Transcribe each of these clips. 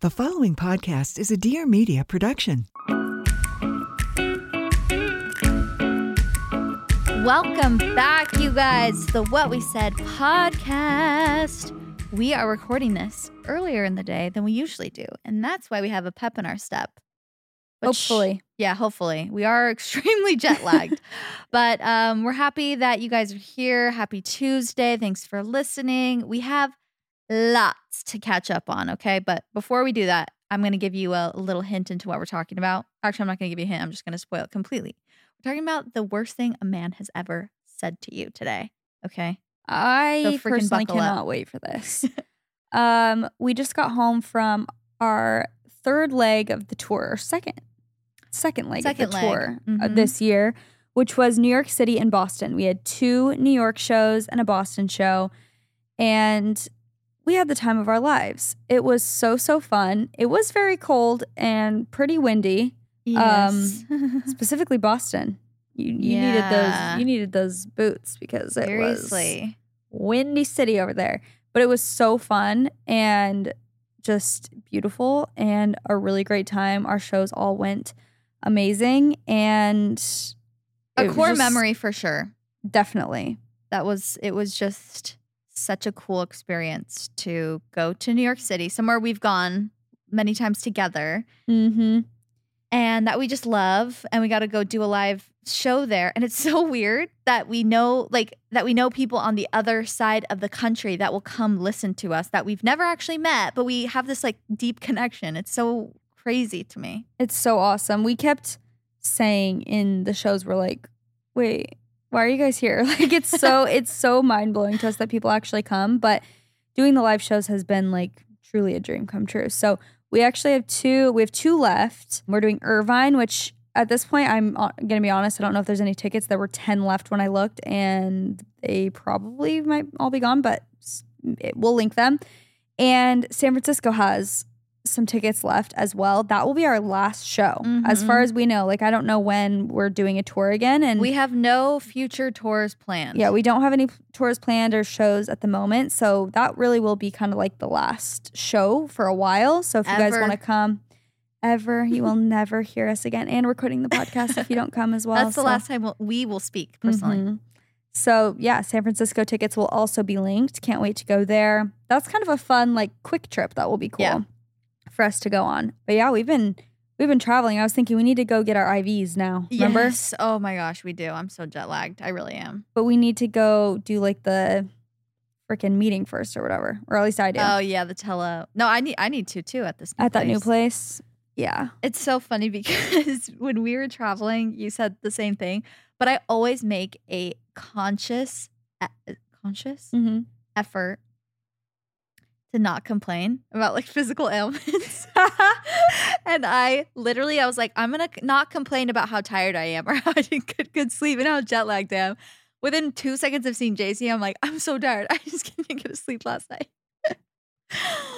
The following podcast is a Dear Media production. Welcome back, you guys, to the What We Said podcast. We are recording this earlier in the day than we usually do, and that's why we have a pep in our step. Which- Hopefully. yeah, hopefully. We are extremely jet lagged, but um, we're happy that you guys are here. Happy Tuesday. Thanks for listening. We have lots to catch up on, okay? But before we do that, I'm going to give you a, little hint into what we're talking about. Actually, I'm not going to give you a hint. I'm just going to spoil it completely. We're talking about the worst thing a man has ever said to you today, okay? I So freaking personally buckle up. cannot wait for this. um, we just got home from our third leg of the tour, or second, second leg Second of the leg. tour uh, Mhm. this year, which was New York City and Boston. We had two New York shows and a Boston show, and we had the time of our lives. It was so so fun. It was very cold and pretty windy. Um, yes. specifically Boston. You, you needed those you needed those boots because it was Seriously. windy city over there. But it was so fun and just beautiful and a really great time. Our shows all went amazing and A core just- memory for sure. Definitely. That was it was just such a cool experience to go to New York City, somewhere we've gone many times together Mm-hmm. and that we just love and we got to go do a live show there and it's so weird that we know like that we know people on the other side of the country that will come listen to us that we've never actually met but we have this like deep connection it's so crazy to me It's so awesome. We kept saying in the shows, we're like, wait, why are you guys here? Like it's so it's so mind blowing to us that people actually come. But doing the live shows has been like truly a dream come true. So we actually have two. We have two left. We're doing Irvine, which at this point, I'm uh, gonna be honest. I don't know if there's any tickets. There were ten left when I looked, and they probably might all be gone. But it, we'll link them. And San Francisco has some tickets left as well. That will be our last show, as far Mhm. as we know. Like I don't know when we're doing a tour again, and we have no future tours planned yeah, we don't have any tours planned or shows at the moment. So that really will be kind of like the last show for a while. So if you guys want to come, ever, you will never hear us again. And we're quitting the podcast if you don't come as well. that's the so- last time we'll, we will speak personally Mhm. So yeah, San Francisco tickets will also be linked. Can't wait to go there. That's kind of a fun like quick trip. That will be cool Yeah. For us to go on. But yeah, we've been we've been traveling. I was thinking we need to go get our IVs now. Remember? Yes. Oh my gosh, we do. I'm so jet lagged. I really am. But we need to go do like the freaking meeting first or whatever, or at least I do Oh yeah, the tele. No, I need I need to too at this new at that new place. Yeah. It's so funny because when we were traveling, you said the same thing, but I always make a conscious conscious Mm-hmm. effort to not complain about like physical ailments. and I literally I was like I'm going to not complain about how tired I am or how I didn't get good sleep and how jet lagged I am. Within 2 seconds of seeing Jaci, I'm like I'm so tired. I just didn't get to sleep last night.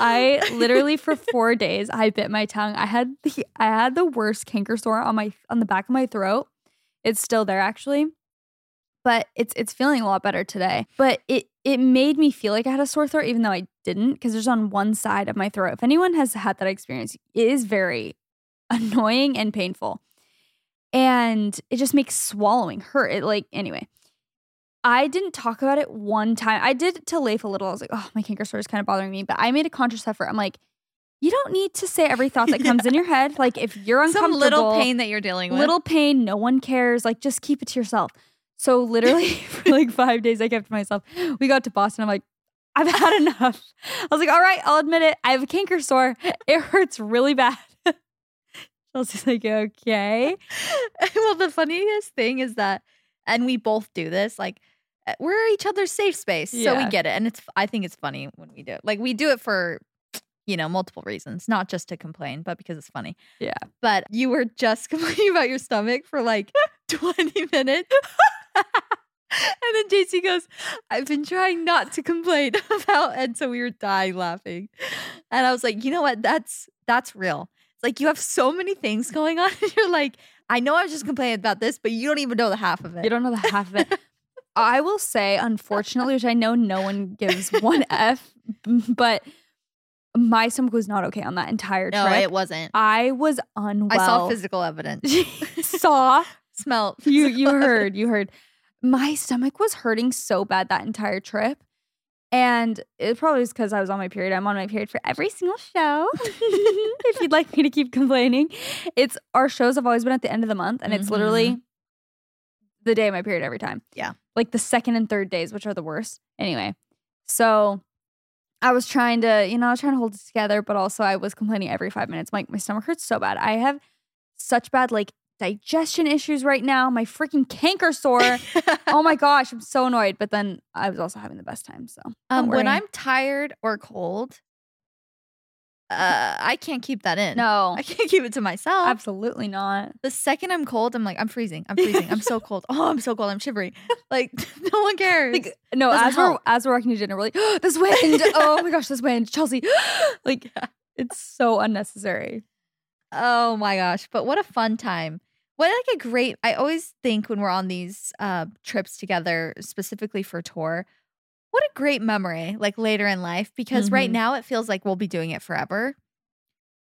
I literally for four days I bit my tongue. I had the I had the worst canker sore on my on the back of my throat. It's still there actually, but it's it's feeling a lot better today. But it it made me feel like I had a sore throat even though I didn't because there's on one side of my throat. If anyone has had that experience, it is very annoying and painful, and it just makes swallowing hurt. It like anyway. I didn't talk about it one time. I did to Leif a little. I was like, oh, my canker sore is kind of bothering me. But I made a conscious effort. I'm like, you don't need to say every thought that comes in your head. Like if you're Some uncomfortable, little pain that you're dealing with. little pain, no one cares. Like just keep it to yourself. So literally for like five days, I kept to myself. We got to Boston. I'm like, I've had enough. I was like, all right, I'll admit it. I have a canker sore. It hurts really bad. Chelsey's like, okay. well, the funniest thing is that, and we both do this, like, uh, we're each other's safe space. So we get it. And it's, I think it's funny when we do it. Like, we do it for, you know, multiple reasons, not just to complain, but because it's funny. Yeah. But you were just complaining about your stomach for like 20 minutes. And then Jaci goes, I've been trying not to complain about, and so we were dying laughing. And I was like, you know what? That's that's real. It's like you have so many things going on. And you're like, I know I was just complaining about this, but you don't even know the half of it. You don't know the half of it. I will say, unfortunately, which I know no one gives one F, but my stomach was not okay on that entire trip. no, it wasn't. I was unwell. I saw physical evidence. saw Smell. you you heard you heard my stomach was hurting so bad that entire trip. And it probably was because i was on my period. I'm on my period for every single show. If you'd like me to keep complaining. It's our shows have always been at the end of the month and it's literally mm-hmm. the day of my period every time. Yeah. like the second and third days which are the worst. Anyway so I was trying to, you know, I was trying to hold it together, but also I was complaining every five minutes. Like my stomach hurts so bad. I have such bad like digestion issues right now. My freaking canker sore. oh my gosh, I'm so annoyed. But then I was also having the best time. So Um, when. I'm tired or cold, uh, I can't keep that in. no, I can't keep it to myself. absolutely not. the second I'm cold, I'm like, I'm freezing. I'm freezing. I'm so cold. Oh, I'm so cold. I'm shivering. Like, no one cares. Like no, Doesn't as we're as we're walking to dinner, we're like, this wind. oh my gosh, this wind, Chelsey. like it's so unnecessary. oh my gosh. But what a fun time. What like a great I always think when we're on these uh trips together, specifically for tour, what a great memory, like later in life, because right Mhm. now it feels like we'll be doing it forever.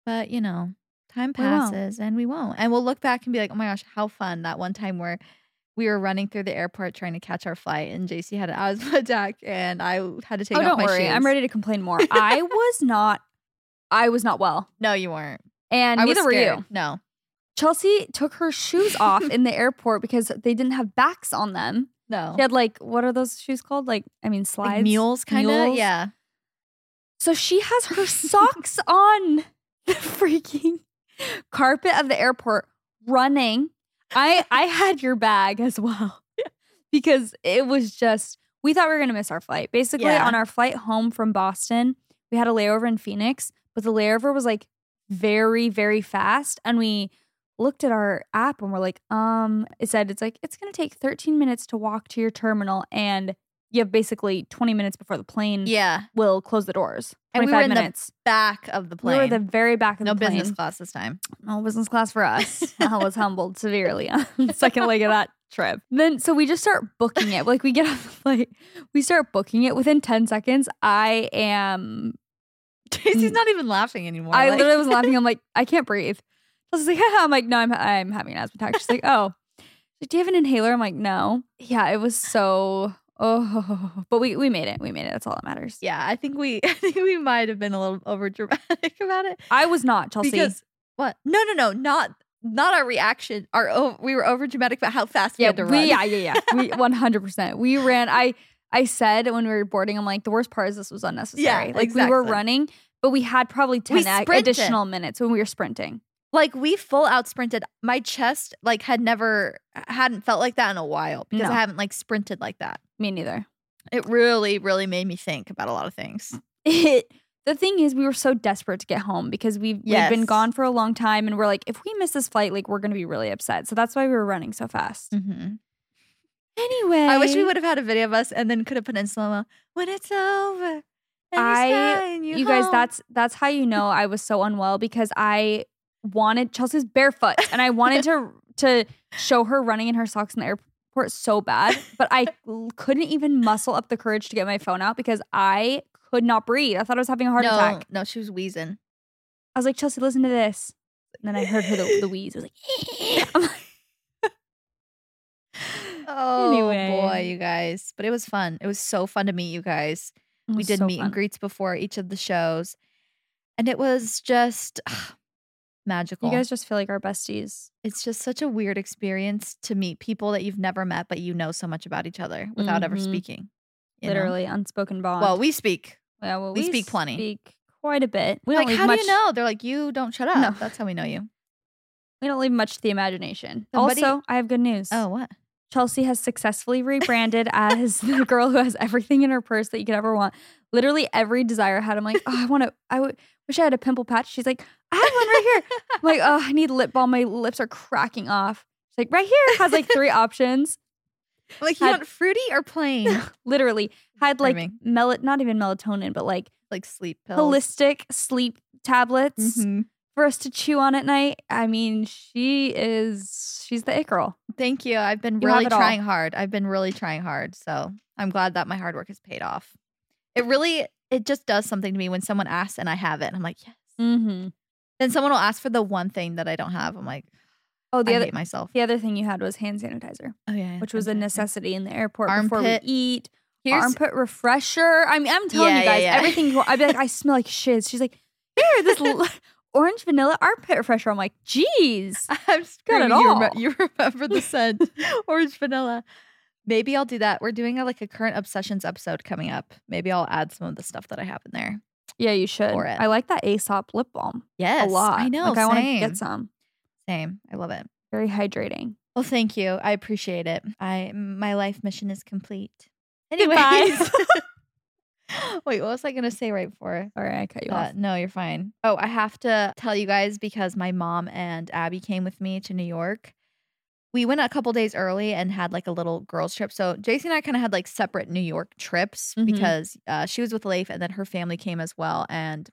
But you know, time We passes and we won't. And we'll look back and be like, oh my gosh, how fun that one time where we were running through the airport trying to catch our flight and Jaci had an asthma attack and I had to take oh, off don't my worry, I'm ready to complain more. I was not. I was not well, No, you weren't. and I neither were you. No. Chelsey took her shoes off in the airport because they didn't have backs on them. No. She had like what are those shoes called? Like I mean slides, Like mules kind of. Yeah. So she has her socks on the freaking carpet of the airport running. I I had your bag as well because it was just we thought we were going to miss our flight. Basically Yeah. on our flight home from Boston, we had a layover in Phoenix, but the layover was like very very fast and we looked at our app and we're like, um it said it's like it's going to take 13 minutes to walk to your terminal and you have basically 20 minutes before the plane Yeah. will close the doors. And we 25 were in the. Back of the plane. we were the very back of no the plane. No business class this time. No business class for us. I was humbled severely on the second leg of that trip. Then so we just start booking it. Like we get off the flight, we start booking it within 10 seconds. I am Jaci's not even laughing anymore. I like- literally was laughing. I'm like, I can't breathe. I was like, I'm like, no, I'm I'm having an asthma attack. She's like, oh. Do you have an inhaler? I'm like, no. Yeah, it was so oh but we we made it. We made it. That's all that matters. Yeah, I think we I think we might have been a little over dramatic about it. I was not, Chelsey. Because what? No, no, no, not not our reaction. Our oh, we were over dramatic about how fast we had to we, run. yeah, yeah, yeah. We 100. percent We ran. I I said when we were boarding, I'm like, the worst part is this was unnecessary. Yeah, like we were running, but we had probably 10 We additional minutes when we were sprinting. Like we full out sprinted. My chest like had never hadn't felt like that in a while because No. I haven't like sprinted like that. Me neither. It really, really made me think about a lot of things. It. The thing is, we were so desperate to get home because we've, we've been gone for a long time, and we're like, if we miss this flight, like we're gonna be really upset. So that's why we were running so fast. Mm-hmm. Anyway, I wish we would have had a video of us and then could have put in slow mo when it's over. and I- flying you guys that's that's how you know i was so unwell because i wanted chelsey's barefoot and i wanted to to show her running in her socks in the airport so bad but I couldn't even muscle up the courage to get my phone out because i could not breathe i thought i was having a heart no, attack No, she was wheezing. i was like chelsea listen to this and then i heard her the, the wheeze i was like I'm like Oh Anyway. boy. you guys. But it was fun. It was so fun to meet you guys. We did so meet and greets before each of the shows. And it was just magical. You guys just feel like our besties. it's just such a weird experience to meet people that you've never met, but you know so much about each other without ever Mhm. speaking. you know? Literally unspoken bond. Well, we speak. yeah, well, we speak plenty. Speak quite a bit. We like, how much. do you know? They're like, you don't shut up. No. That's how we know you. We don't leave much to the imagination. Somebody- also, I have good news. Oh, what? Chelsea has successfully rebranded as the girl who has everything in her purse that you could ever want. Literally every desire I had. I'm like, oh, I want to. I w- wish I had a pimple patch. She's like, I have one right here. I'm like, oh, I need lip balm. My lips are cracking off. She's like, right here has like three options. Like, you Had- want fruity or plain? Literally had like mel, not even melatonin, but like like sleep pills. holistic sleep tablets Mhm. for us to chew on at night. I mean, she is. She's the it girl. Thank you. I've been You really it all. trying hard. I've been really trying hard. So I'm glad that my hard work has paid off. It really, it just does something to me when someone asks and I have it. And I'm like, yes. Mm-hmm. Then someone will ask for the one thing that I don't have. I'm like, Oh, the I other myself. the other thing you had was hand sanitizer. Oh yeah, which was a necessity in the airport before we eat. Here's Armpit refresher. I mean, I'm telling Yeah, you guys, yeah. everything. I'd be like, I smell like shiz. She's like, here, this l- orange vanilla armpit refresher. I'm like, geez. I'm Got it screaming. You, rem- you remember the scent, orange vanilla. Maybe I'll do that. We're doing a, like a current obsessions episode coming up. Maybe I'll add some of the stuff that I have in there. Yeah, you should. For it. I like that Aesop lip balm Yes, a lot. I know. Like, I want to get some. Same. I love it. Very hydrating. Well, thank you. I appreciate it. I my life mission is complete. Anyways. Wait, what was I gonna say right before? Sorry, I cut you Uh, off. no, you're fine. Oh, I have to tell you guys because my mom and Abby came with me to New York. We went a couple days early and had like a little girls trip. So JC and I kind of had like separate New York trips Mhm. because uh, she was with Leif and then her family came as well. And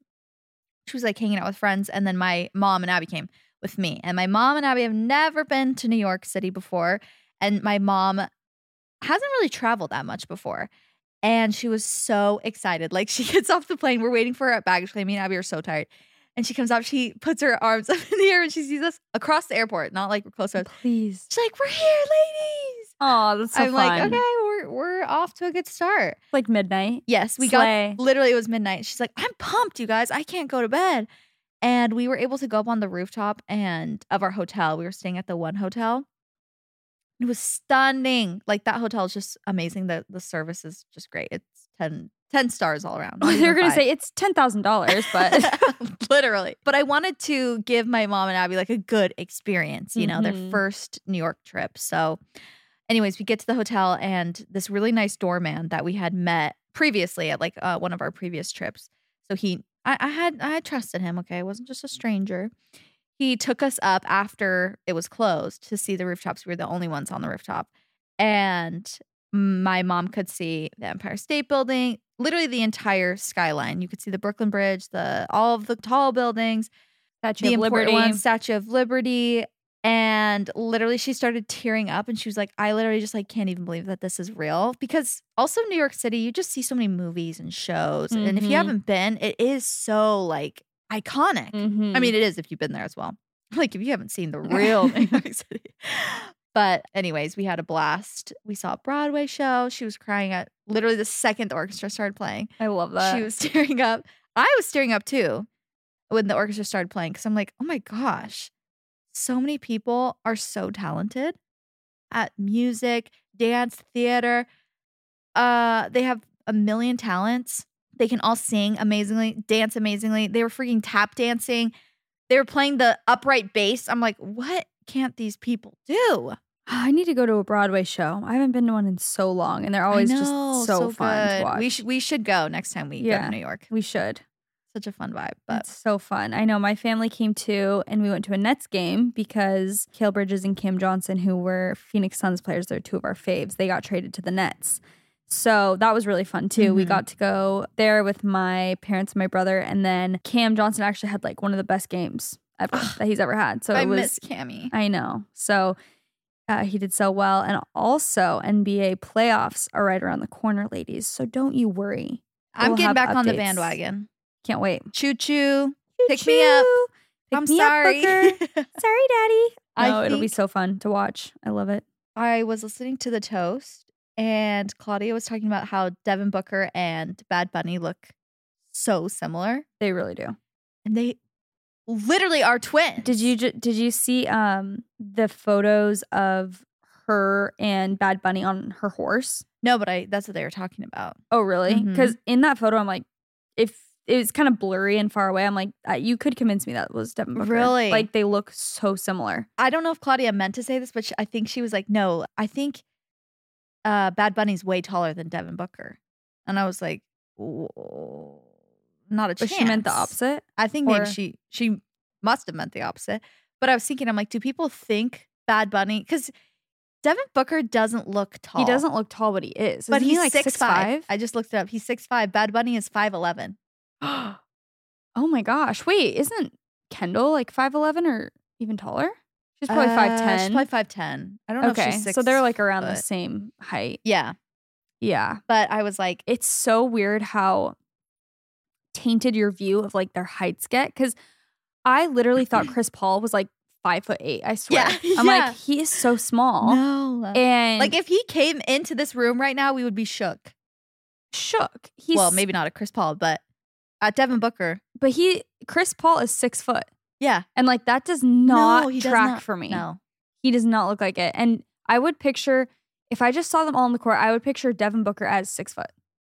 she was like hanging out with friends. And then my mom and Abby came with me. And my mom and Abby have never been to New York City before. And my mom hasn't really traveled that much before. And she was so excited. Like she gets off the plane. We're waiting for her at baggage claim. Me and Abby are so tired. And she comes up, she puts her arms up in the air and she sees us across the airport, not like we're close to us. Please. She's like, We're here, ladies. Oh, that's so I'm fun. like, okay, we're we're off to a good start. Like midnight. Yes, we Slay. got literally it was midnight. She's like, I'm pumped, you guys. I can't go to bed. And we were able to go up on the rooftop and of our hotel. We were staying at the one hotel. It was stunning. Like that hotel is just amazing. The the service is just great. It's 10, 10 stars all around. Oh, they even were gonna say it's ten thousand dollars, but literally. But I wanted to give my mom and Abby like a good experience, you know, Mhm. their first New York trip. So, anyways, we get to the hotel and this really nice doorman that we had met previously at like uh, one of our previous trips. So he, I, I had, I had trusted him. Okay, I wasn't just a stranger. He took us up after it was closed to see the rooftops. We were the only ones on the rooftop, and my mom could see the Empire State Building, literally the entire skyline. You could see the Brooklyn Bridge, the all of the tall buildings, Statue the of important Liberty. ones, Statue of Liberty. And literally, she started tearing up, and she was like, "I literally just like can't even believe that this is real." Because also New York City, you just see so many movies and shows, and if you Mhm. haven't been, it is so like iconic. I Mhm. mean, it is if you've been there as well. Like if you haven't seen the real New York City. But anyways, we had a blast. We saw a Broadway show. She was crying at literally the second the orchestra started playing. I love that. She was tearing up. I was tearing up too when the orchestra started playing because I'm like, oh my gosh, so many people are so talented at music, dance, theater. Uh, they have a million talents. They can all sing amazingly, dance amazingly. They were freaking tap dancing. They were playing the upright bass. I'm like, what can't these people do? I need to go to a Broadway show. I haven't been to one in so long, and they're always know, just so, fun good. to watch. We should we should go next time we go to New York. We should. Such a fun vibe. But It's so fun. I know my family came too, and we went to a Nets game because Mikal Bridges and Cam Johnson, who were Phoenix Suns players, they're two of our faves. They got traded to the Nets. So that was really fun too. We Mhm. got to go there with my parents and my brother, and then Cam Johnson actually had like one of the best games ever that he's ever had. So I it was miss Cammy. I know. So uh, he did so well. And also, NBA playoffs are right around the corner, ladies. So don't you worry. I'm We'll getting back on the bandwagon. Can't wait. Choo choo. Pick me up. Pick I'm me sorry. Booker. Sorry, Daddy. I No, it'll be so fun to watch. I love it. I was listening to the toast and Claudia was talking about how Devin Booker and Bad Bunny look so similar, They really do. and they literally are twins. Did you did you see um the photos of her and Bad Bunny on her horse? No, but I. That's what they were talking about. Oh, really? Mhm. Because in that photo, I'm like, if it was kind of blurry and far away, I'm like, you could convince me that was Devin Booker. Really? Like they look so similar. I don't know if Claudia meant to say this, but she, I think she was like, "No, I think uh, Bad Bunny's way taller than Devin Booker," and I was like, "Whoa, "Not a But chance." she meant the opposite. I think maybe she she must have meant the opposite. But I was thinking, I'm like, do people think Bad Bunny? Because Devin Booker doesn't look tall. He doesn't look tall, but he is. but Isn't he's he like six five. five. I just looked it up. He's six five. Bad Bunny is five eleven. oh my gosh! Wait, isn't Kendall like five eleven or even taller? She's probably five ten. Uh, She's probably five ten. I don't know okay, if she's six. so they're like around the same height. Yeah, Yeah, but I was like, it's so weird how tainted your view of like their heights get. Because I literally thought Chris Paul was like five foot eight. I swear. Yeah, I'm yeah. like he is so small. no. And like if he came into this room right now, we would be shook. shook. He's well, maybe not at Chris Paul, but at Devin Booker. but he Chris Paul is six foot, Yeah, and like that does not no, he does track not- for me. No, He does not look like it. And I would picture if I just saw them all on the court, I would picture Devin Booker as six foot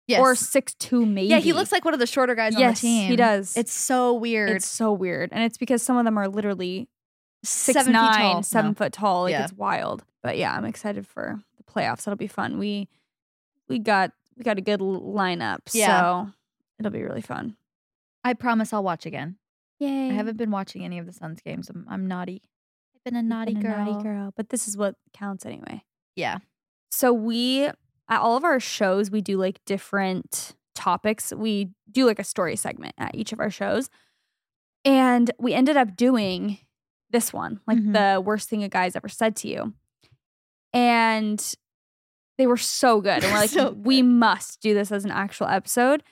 yes. or six two, maybe. Yeah, he looks like one of the shorter guys on the yes, team. he does. It's so weird. it's so weird, and it's because some of them are literally six Seven feet tall. seven No. foot tall. Like Yeah. it's wild. But yeah, I'm excited for the playoffs. It'll be fun. We we got we got a good lineup. Yeah. So it'll be really fun. I promise I'll watch again. Yay. I haven't been watching any of the Suns games. I'm, I'm naughty. I've been a naughty Been a girl. naughty girl. But this is what counts anyway. Yeah. So we at all of our shows we do like different topics. We do like a story segment at each of our shows. And we ended up doing this one, like Mhm. the worst thing a guy's ever said to you. And they were so good. And we're like, So we must do this as an actual episode.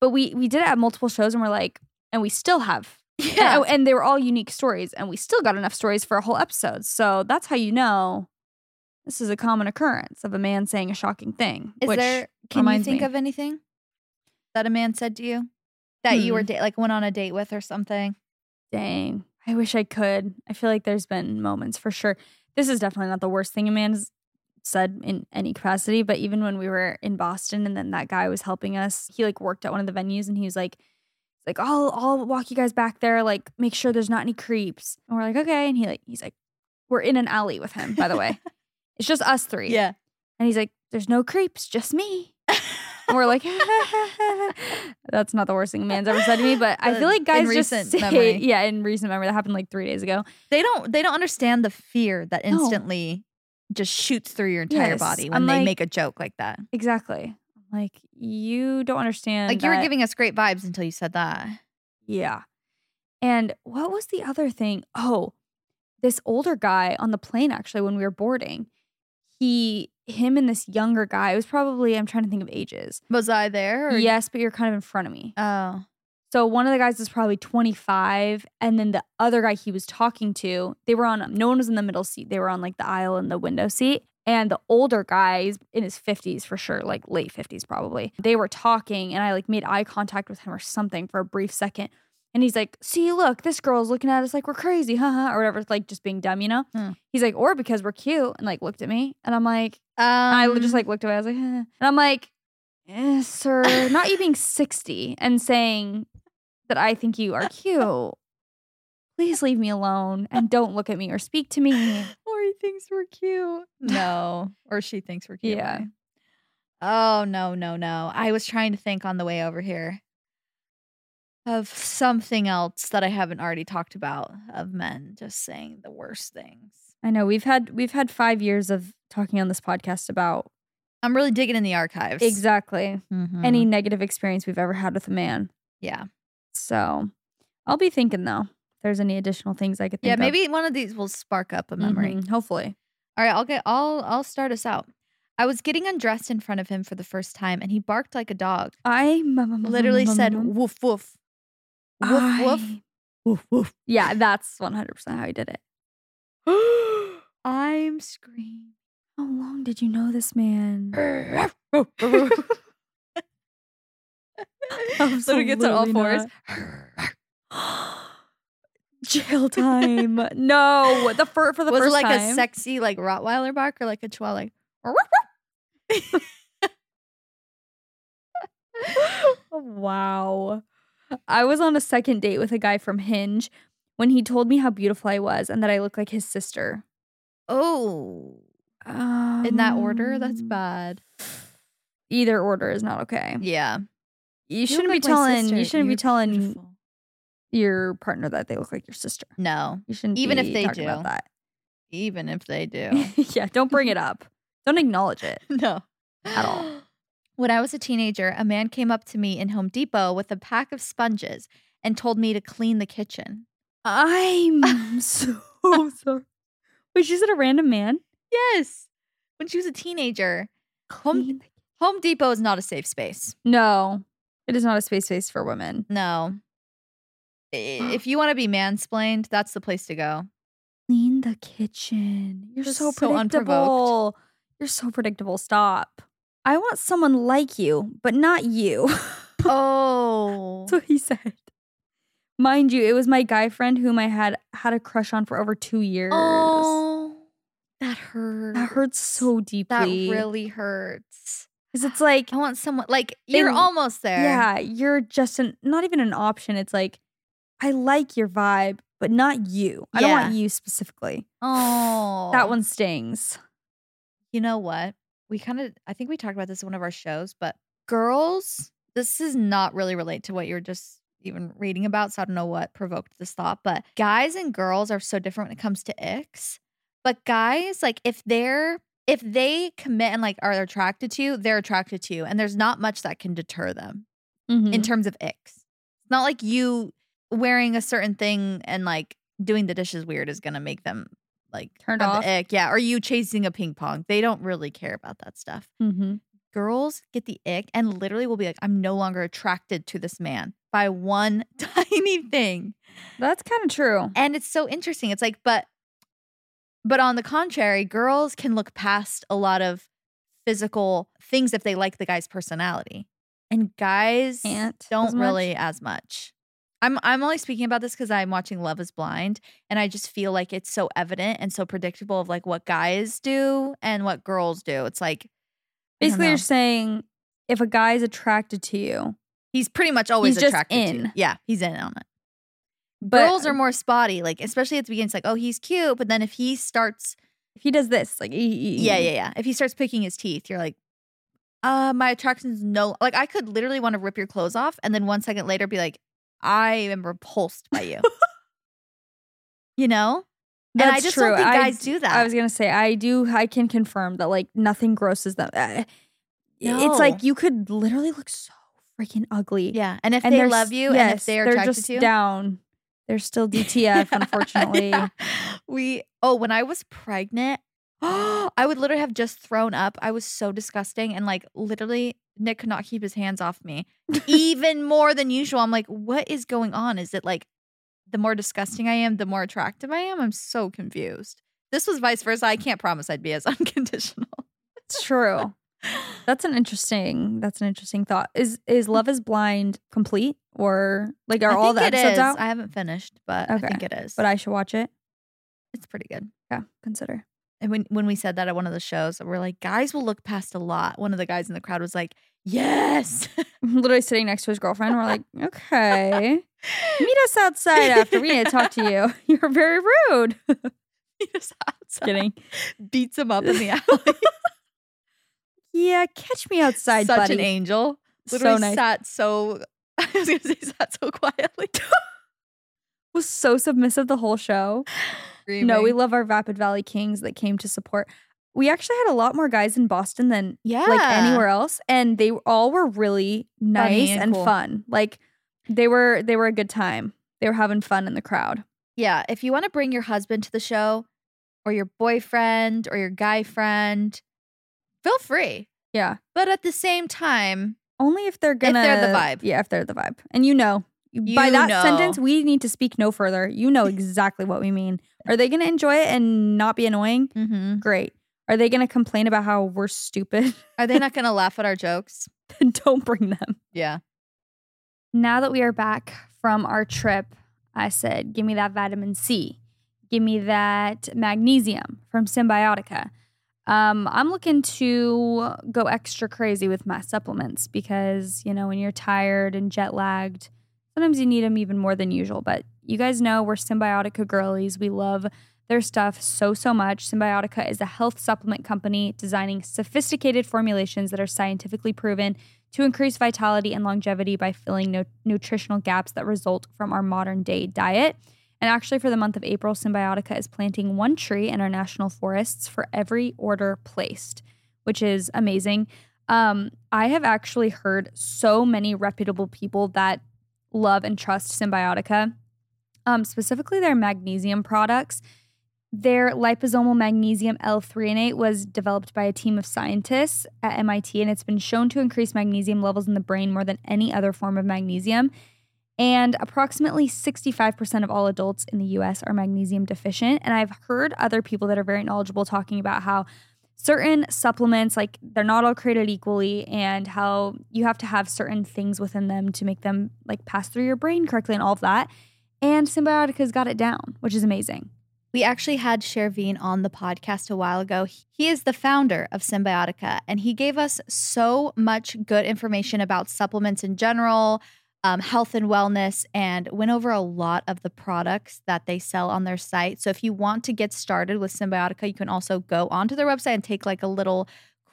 But we we did it at multiple shows and we're like, and we still have Yeah. and, and they were all unique stories, and we still got enough stories for a whole episode. So that's how you know this is a common occurrence of a man saying a shocking thing. Is which there, can you think me- of anything that a man said to you that you were Hmm. da- like went on a date with or something? Dang, I wish I could. I feel like there's been moments for sure. This is definitely not the worst thing a man has said in any capacity, but even when we were in Boston and then that guy was helping us, he like worked at one of the venues and he was like, like, I'll I'll walk you guys back there, like make sure there's not any creeps. And we're like, okay. And he like he's like, we're in an alley with him, by the way. it's just us three. Yeah. And he's like, there's no creeps, just me. And we're like, that's not the worst thing a man's ever said to me, but I feel like in guys just recent say, memory. yeah, in recent memory, that happened like three days ago. They don't they don't understand the fear that No. instantly just shoots through your entire Yes, body when I'm they like- make a joke like that. Exactly. Like you don't understand. Like you were giving us great vibes until you said that. Yeah. And what was the other thing? Oh, this older guy on the plane actually when we were boarding, he him and this younger guy, it was probably I'm trying to think of ages. Was I there? Or Yes, but you're kind of in front of me. Oh. So one of the guys is probably 25, and then the other guy he was talking to, they were on. No one was in the middle seat. They were on like the aisle and the window seat. And the older guy, he's in his 50s for sure, like late 50s probably. They were talking, and I like made eye contact with him or something for a brief second. And he's like, "See, look, this girl's looking at us like we're crazy, haha," or whatever, like just being dumb, you know. Hmm. He's like, "Or because we're cute," and like looked at me, and I'm like, Um, I just like looked away. I was like, eh. and I'm like, eh, sir, not you being 60 and saying that I think you are cute. Please leave me alone and don't look at me or speak to me. or he thinks we're cute. No. or she thinks we're cute. Yeah. right? Oh no, no, no. I was trying to think on the way over here of something else that I haven't already talked about of men just saying the worst things. I know we've had we've had five years of talking on this podcast about I'm really digging in the archives. exactly Mhm. any negative experience we've ever had with a man. Yeah. So I'll be thinking though, if there's any additional things I could think Yeah, of. maybe one of these will spark up a memory. Mhm, hopefully. All right, I'll get I'll I'll start us out. I was getting undressed in front of him for the first time and he barked like a dog. I Literally said woof woof. Woof woof. I- Woof woof. Yeah, that's 100% how he did it. I'm screaming. How long did you know this man? Literally gets on all fours. Jail time. no, the fir- for the Was it first like time. a sexy like Rottweiler bark or like a Chihuahua? Like, wow. I was on a second date with a guy from Hinge when he told me how beautiful I was and that I look like his sister. oh, in that order, that's Um, bad. Either order is not okay. Yeah, You shouldn't be telling. You shouldn't be telling Beautiful. your partner that they look like your sister. No, You shouldn't Even if they do. about that. even if they do. yeah, don't bring it up. Don't acknowledge it. no. At all. When I was a teenager, a man came up to me in Home Depot with a pack of sponges and told me to clean the kitchen. I'm so sorry. Wait, she said a random man. Yes. When she was a teenager. Home, Home Depot is not a safe space. No, it is not a safe space for women. No. If you want to be mansplained, that's the place to go. Clean the kitchen. You're Just so predictable. You're so predictable. Stop. I want someone like you, but not you. Oh. That's what he said. Mind you, it was my guy friend whom I had had a crush on for over two years. Oh. That hurts. that hurts so deeply. That really hurts. because it's like, I want someone like you're almost there. yeah, you're just an not even an option. It's like, I like your vibe, but not you. I don't want you specifically. Oh. That one stings. You know what? We kind of I think we talked about this in one of our shows, but girls, this is not really relate to what you're just even reading about, so I don't know what provoked this thought, but guys and girls are so different when it comes to icks. But guys, like if they're if they commit and like are attracted to you, they're attracted to you and there's not much that can deter them Mhm. in terms of icks. It's not like you wearing a certain thing and like doing the dishes weird is gonna make them like Turned have the off. ick. Yeah, Are you chasing a ping pong. They don't really care about that stuff. Mhm. Girls get the ick and literally will be like, I'm no longer attracted to this man by one tiny thing. That's kind of true. And it's so interesting. It's like, but but on the contrary, girls can look past a lot of physical things if they like the guy's personality. And guys Can't don't much. really as much. I'm I'm only speaking about this because I'm watching Love is Blind and I just feel like it's so evident and so predictable of like what guys do and what girls do. It's like Basically, you're saying if a guy is attracted to you, he's pretty much always He's just attracted to. in. Yeah, he's in on it. but Girls are more spotty, like especially at the beginning. It's like, oh, he's cute, but then if he starts, if he does this, like yeah, yeah, yeah, if he starts picking his teeth, you're like, uh, my attraction's no. Like I could literally want to rip your clothes off, and then one second later be like, I am repulsed by you. you know, That's and I just true. don't think I guys do that. I was gonna say I do. I can confirm that like nothing grosses them. Uh, It's like you could literally look so freaking ugly. yeah, and if and they love you, and if yes, they're they're attracted just to you, down. They're still DTF, unfortunately. Yeah. We oh, when I was pregnant, I would literally have just thrown up. I was so disgusting and like literally Nick could not keep his hands off me. Even more than usual. I'm like, what is going on? Is it like the more disgusting I am, the more attractive I am? I'm so confused. This was vice versa. I can't promise I'd be as unconditional. It's true. That's an interesting. That's an interesting thought. Is is mm. Love Is Blind complete or like are all the episodes is. out? I haven't finished, but I think it is. but I should watch it. it's pretty good. Yeah, consider. And when, when we said that at one of the shows, we're like, guys will look past a lot. One of the guys in the crowd was like, yes. Literally sitting next to his girlfriend. We're like, okay, meet us outside after. We need to talk to you. You're very rude. Just outside. Kidding. Beats him up in the alley. Yeah, catch me outside, Such buddy. an angel. So nice. sat so. I was gonna say sat so quietly. Was so submissive the whole show. No, we love our Vapid Valley Kings that came to support. We actually had a lot more guys in Boston than yeah, like anywhere else, and they all were really nice and and, cool. fun. Like they were they were a good time. They were having fun in the crowd. Yeah, if you want to bring your husband to the show, or your boyfriend, or your guy friend, feel free. Yeah, But at the same time, only if they're gonna If they're the vibe. Yeah, if they're the vibe, and you know. By that know. sentence, we need to speak no further. You know exactly what we mean. Are they going to enjoy it and not be annoying? mm-hmm. Great. Are they going to complain about how we're stupid? Are they not going to laugh at our jokes? then don't bring them. Yeah. Now that we are back from our trip, I said, give me that vitamin C. Give me that magnesium from Cymbiotika. Um, I'm looking to go extra crazy with my supplements because, you know, when you're tired and jet lagged, sometimes you need them even more than usual. But you guys know we're Cymbiotika girlies. We love their stuff so, so much. Cymbiotika is a health supplement company designing sophisticated formulations that are scientifically proven to increase vitality and longevity by filling no- nutritional gaps that result from our modern day diet. And actually, for the month of April, Cymbiotika is planting one tree in our national forests for every order placed, which is amazing. Um, I have actually heard so many reputable people that love and trust Cymbiotika, um, specifically their magnesium products. Their liposomal magnesium L-threonate was developed by a team of scientists at MIT, and it's been shown to increase magnesium levels in the brain more than any other form of magnesium. And approximately 65% of all adults in the US are magnesium deficient. And I've heard other people that are very knowledgeable talking about how certain supplements, like they're not all created equally, and how you have to have certain things within them to make them like pass through your brain correctly and all of that. And Cymbiotika's got it down, which is amazing. We actually had Shervin on the podcast a while ago. He is the founder of Cymbiotika, and he gave us so much good information about supplements in general, um, health and wellness, and went over a lot of the products that they sell on their site. So if you want to get started with Cymbiotika, you can also go onto their website and take like a little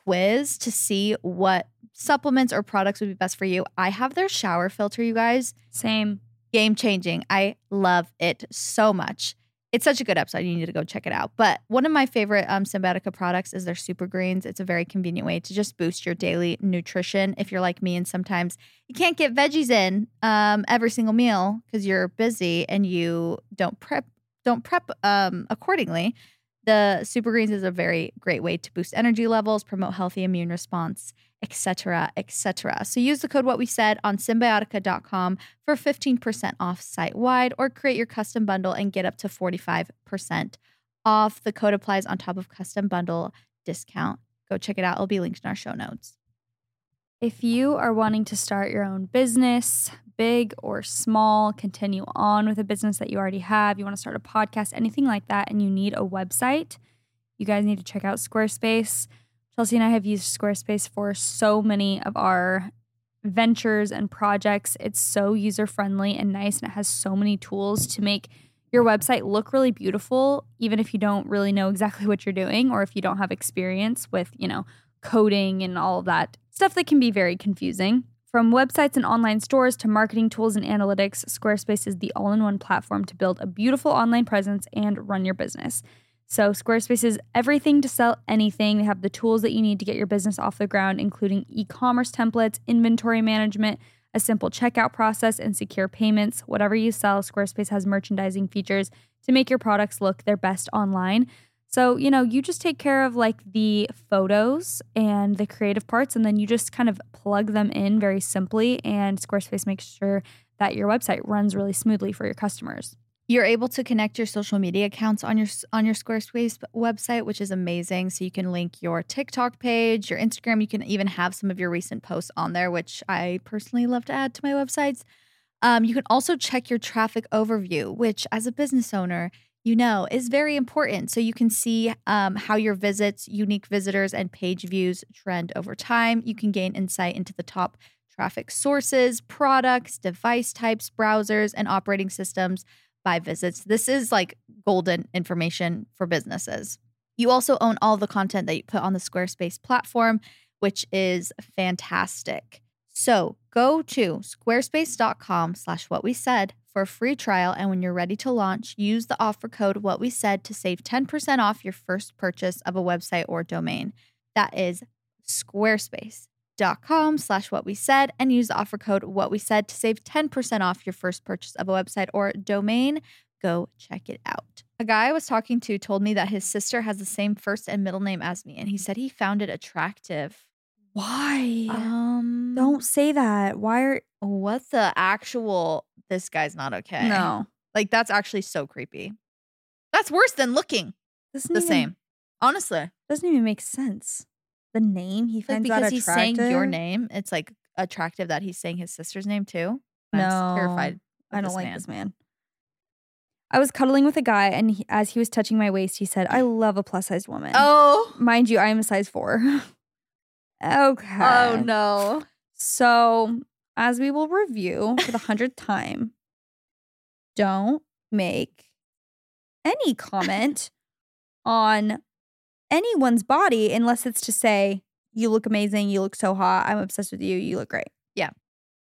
quiz to see what supplements or products would be best for you. I have their shower filter, you guys. Same. Game changing. I love it so much it's such a good episode. You need to go check it out. But one of my favorite um, products is their Super Greens. It's a very convenient way to just boost your daily nutrition. If you're like me and sometimes you can't get veggies in um, every single meal because you're busy and you don't prep don't prep um, accordingly, the Super Greens is a very great way to boost energy levels, promote healthy immune response, etc., etc. So use the code what we said on cymbiotika.com for 15% off site wide or create your custom bundle and get up to 45% off. The code applies on top of custom bundle discount. Go check it out. It'll be linked in our show notes. If you are wanting to start your own business, big or small, continue on with a business that you already have, you want to start a podcast, anything like that, and you need a website, you guys need to check out Squarespace. Chelsey and I have used Squarespace for so many of our ventures and projects. It's so user friendly and nice, and it has so many tools to make your website look really beautiful, even if you don't really know exactly what you're doing or if you don't have experience with, you know, coding and all of that stuff that can be very confusing. From websites and online stores to marketing tools and analytics, Squarespace is the all in one platform to build a beautiful online presence and run your business. So, Squarespace is everything to sell anything. They have the tools that you need to get your business off the ground, including e commerce templates, inventory management, a simple checkout process, and secure payments. Whatever you sell, Squarespace has merchandising features to make your products look their best online. So, you know, you just take care of like the photos and the creative parts, and then you just kind of plug them in very simply. And Squarespace makes sure that your website runs really smoothly for your customers. You're able to connect your social media accounts on your on your Squarespace website, which is amazing. So you can link your TikTok page, your Instagram. You can even have some of your recent posts on there, which I personally love to add to my websites. Um, you can also check your traffic overview, which, as a business owner, you know is very important. So you can see um, how your visits, unique visitors, and page views trend over time. You can gain insight into the top traffic sources, products, device types, browsers, and operating systems by visits. This is like golden information for businesses. You also own all the content that you put on the Squarespace platform, which is fantastic. So go to squarespace.com slash what we said for a free trial. And when you're ready to launch, use the offer code what we said to save 10% off your first purchase of a website or domain. That is squarespace.com slash what we said and use the offer code what we said to save 10% off your first purchase of a website or domain go check it out a guy i was talking to told me that his sister has the same first and middle name as me and he said he found it attractive Why? um Don't say that. Why are what the actual this guy's not okay no? like that's actually so creepy that's worse than looking Doesn't the even- same honestly Doesn't even make sense. The name he Like finds because that he's saying your name, it's like attractive that he's saying his sister's name too. And I'm No, terrified. I don't this like man. this man. I was cuddling with a guy, and he, as he was touching my waist, he said, "I love a plus sized woman." Oh, mind you, I am a size four. Oh, okay. oh no. So, as we will review for the hundredth time, don't make any comment on anyone's body unless it's to say, you look amazing, you look so hot, I'm obsessed with you, you look great. Yeah.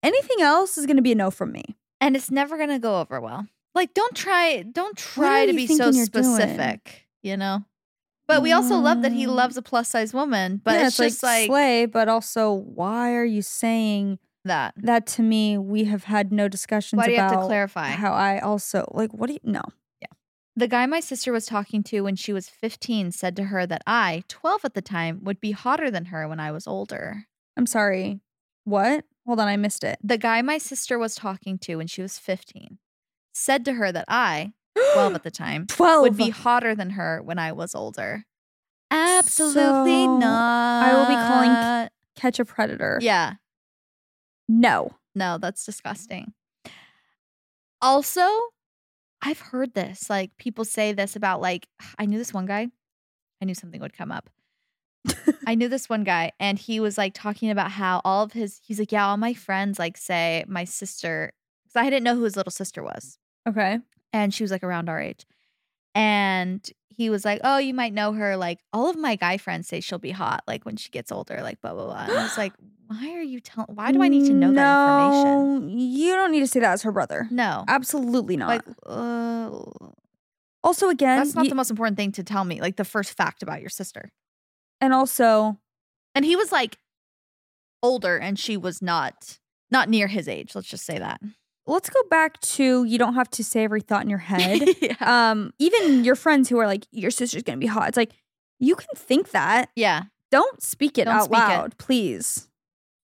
Anything else is going to be a no from me. And it's never gonna go over well. Like, don't try, don't try to be so you're doing? specific, you know? But we also love that he loves a plus size woman, but Yeah, it's, just like, slay, but also, why are you saying that. that to me? We have had no discussions Why do you have to clarify? how I also like. What do you? know? Yeah. The guy my sister was talking to when she was 15 said to her that I, 12 at the time, would be hotter than her when I was older. I'm sorry. What? Hold on, I missed it. The guy my sister was talking to when she was 15 said to her that I, 12 at the time, Twelve would be hotter than her when I was older. Absolutely So, not. I will be calling catch a predator. Yeah. No. No, that's disgusting. Also, I've heard this. Like people say this about like I knew this one guy. I knew something would come up. I knew this one guy and he was like talking about how all of his he's like, Yeah, all my friends like say my sister because I didn't know who his little sister was. Okay. And she was like around our age. And he was like, Oh, you might know her. Like all of my guy friends say she'll be hot, like when she gets older, like blah blah blah. And I was like, Why are you telling why do I need to know that information? No, You don't need to say that as her brother. No. Absolutely not. Like, uh, also, again, that's not the most important thing to tell me. Like the first fact about your sister. and also, And he was like older, and she was not not near his age. Let's just say that. Let's go back to you don't have to say every thought in your head. yeah. um, even your friends who are like, your sister's gonna be hot. It's like you can think that. yeah. Don't speak it Don't out speak it. loud, please.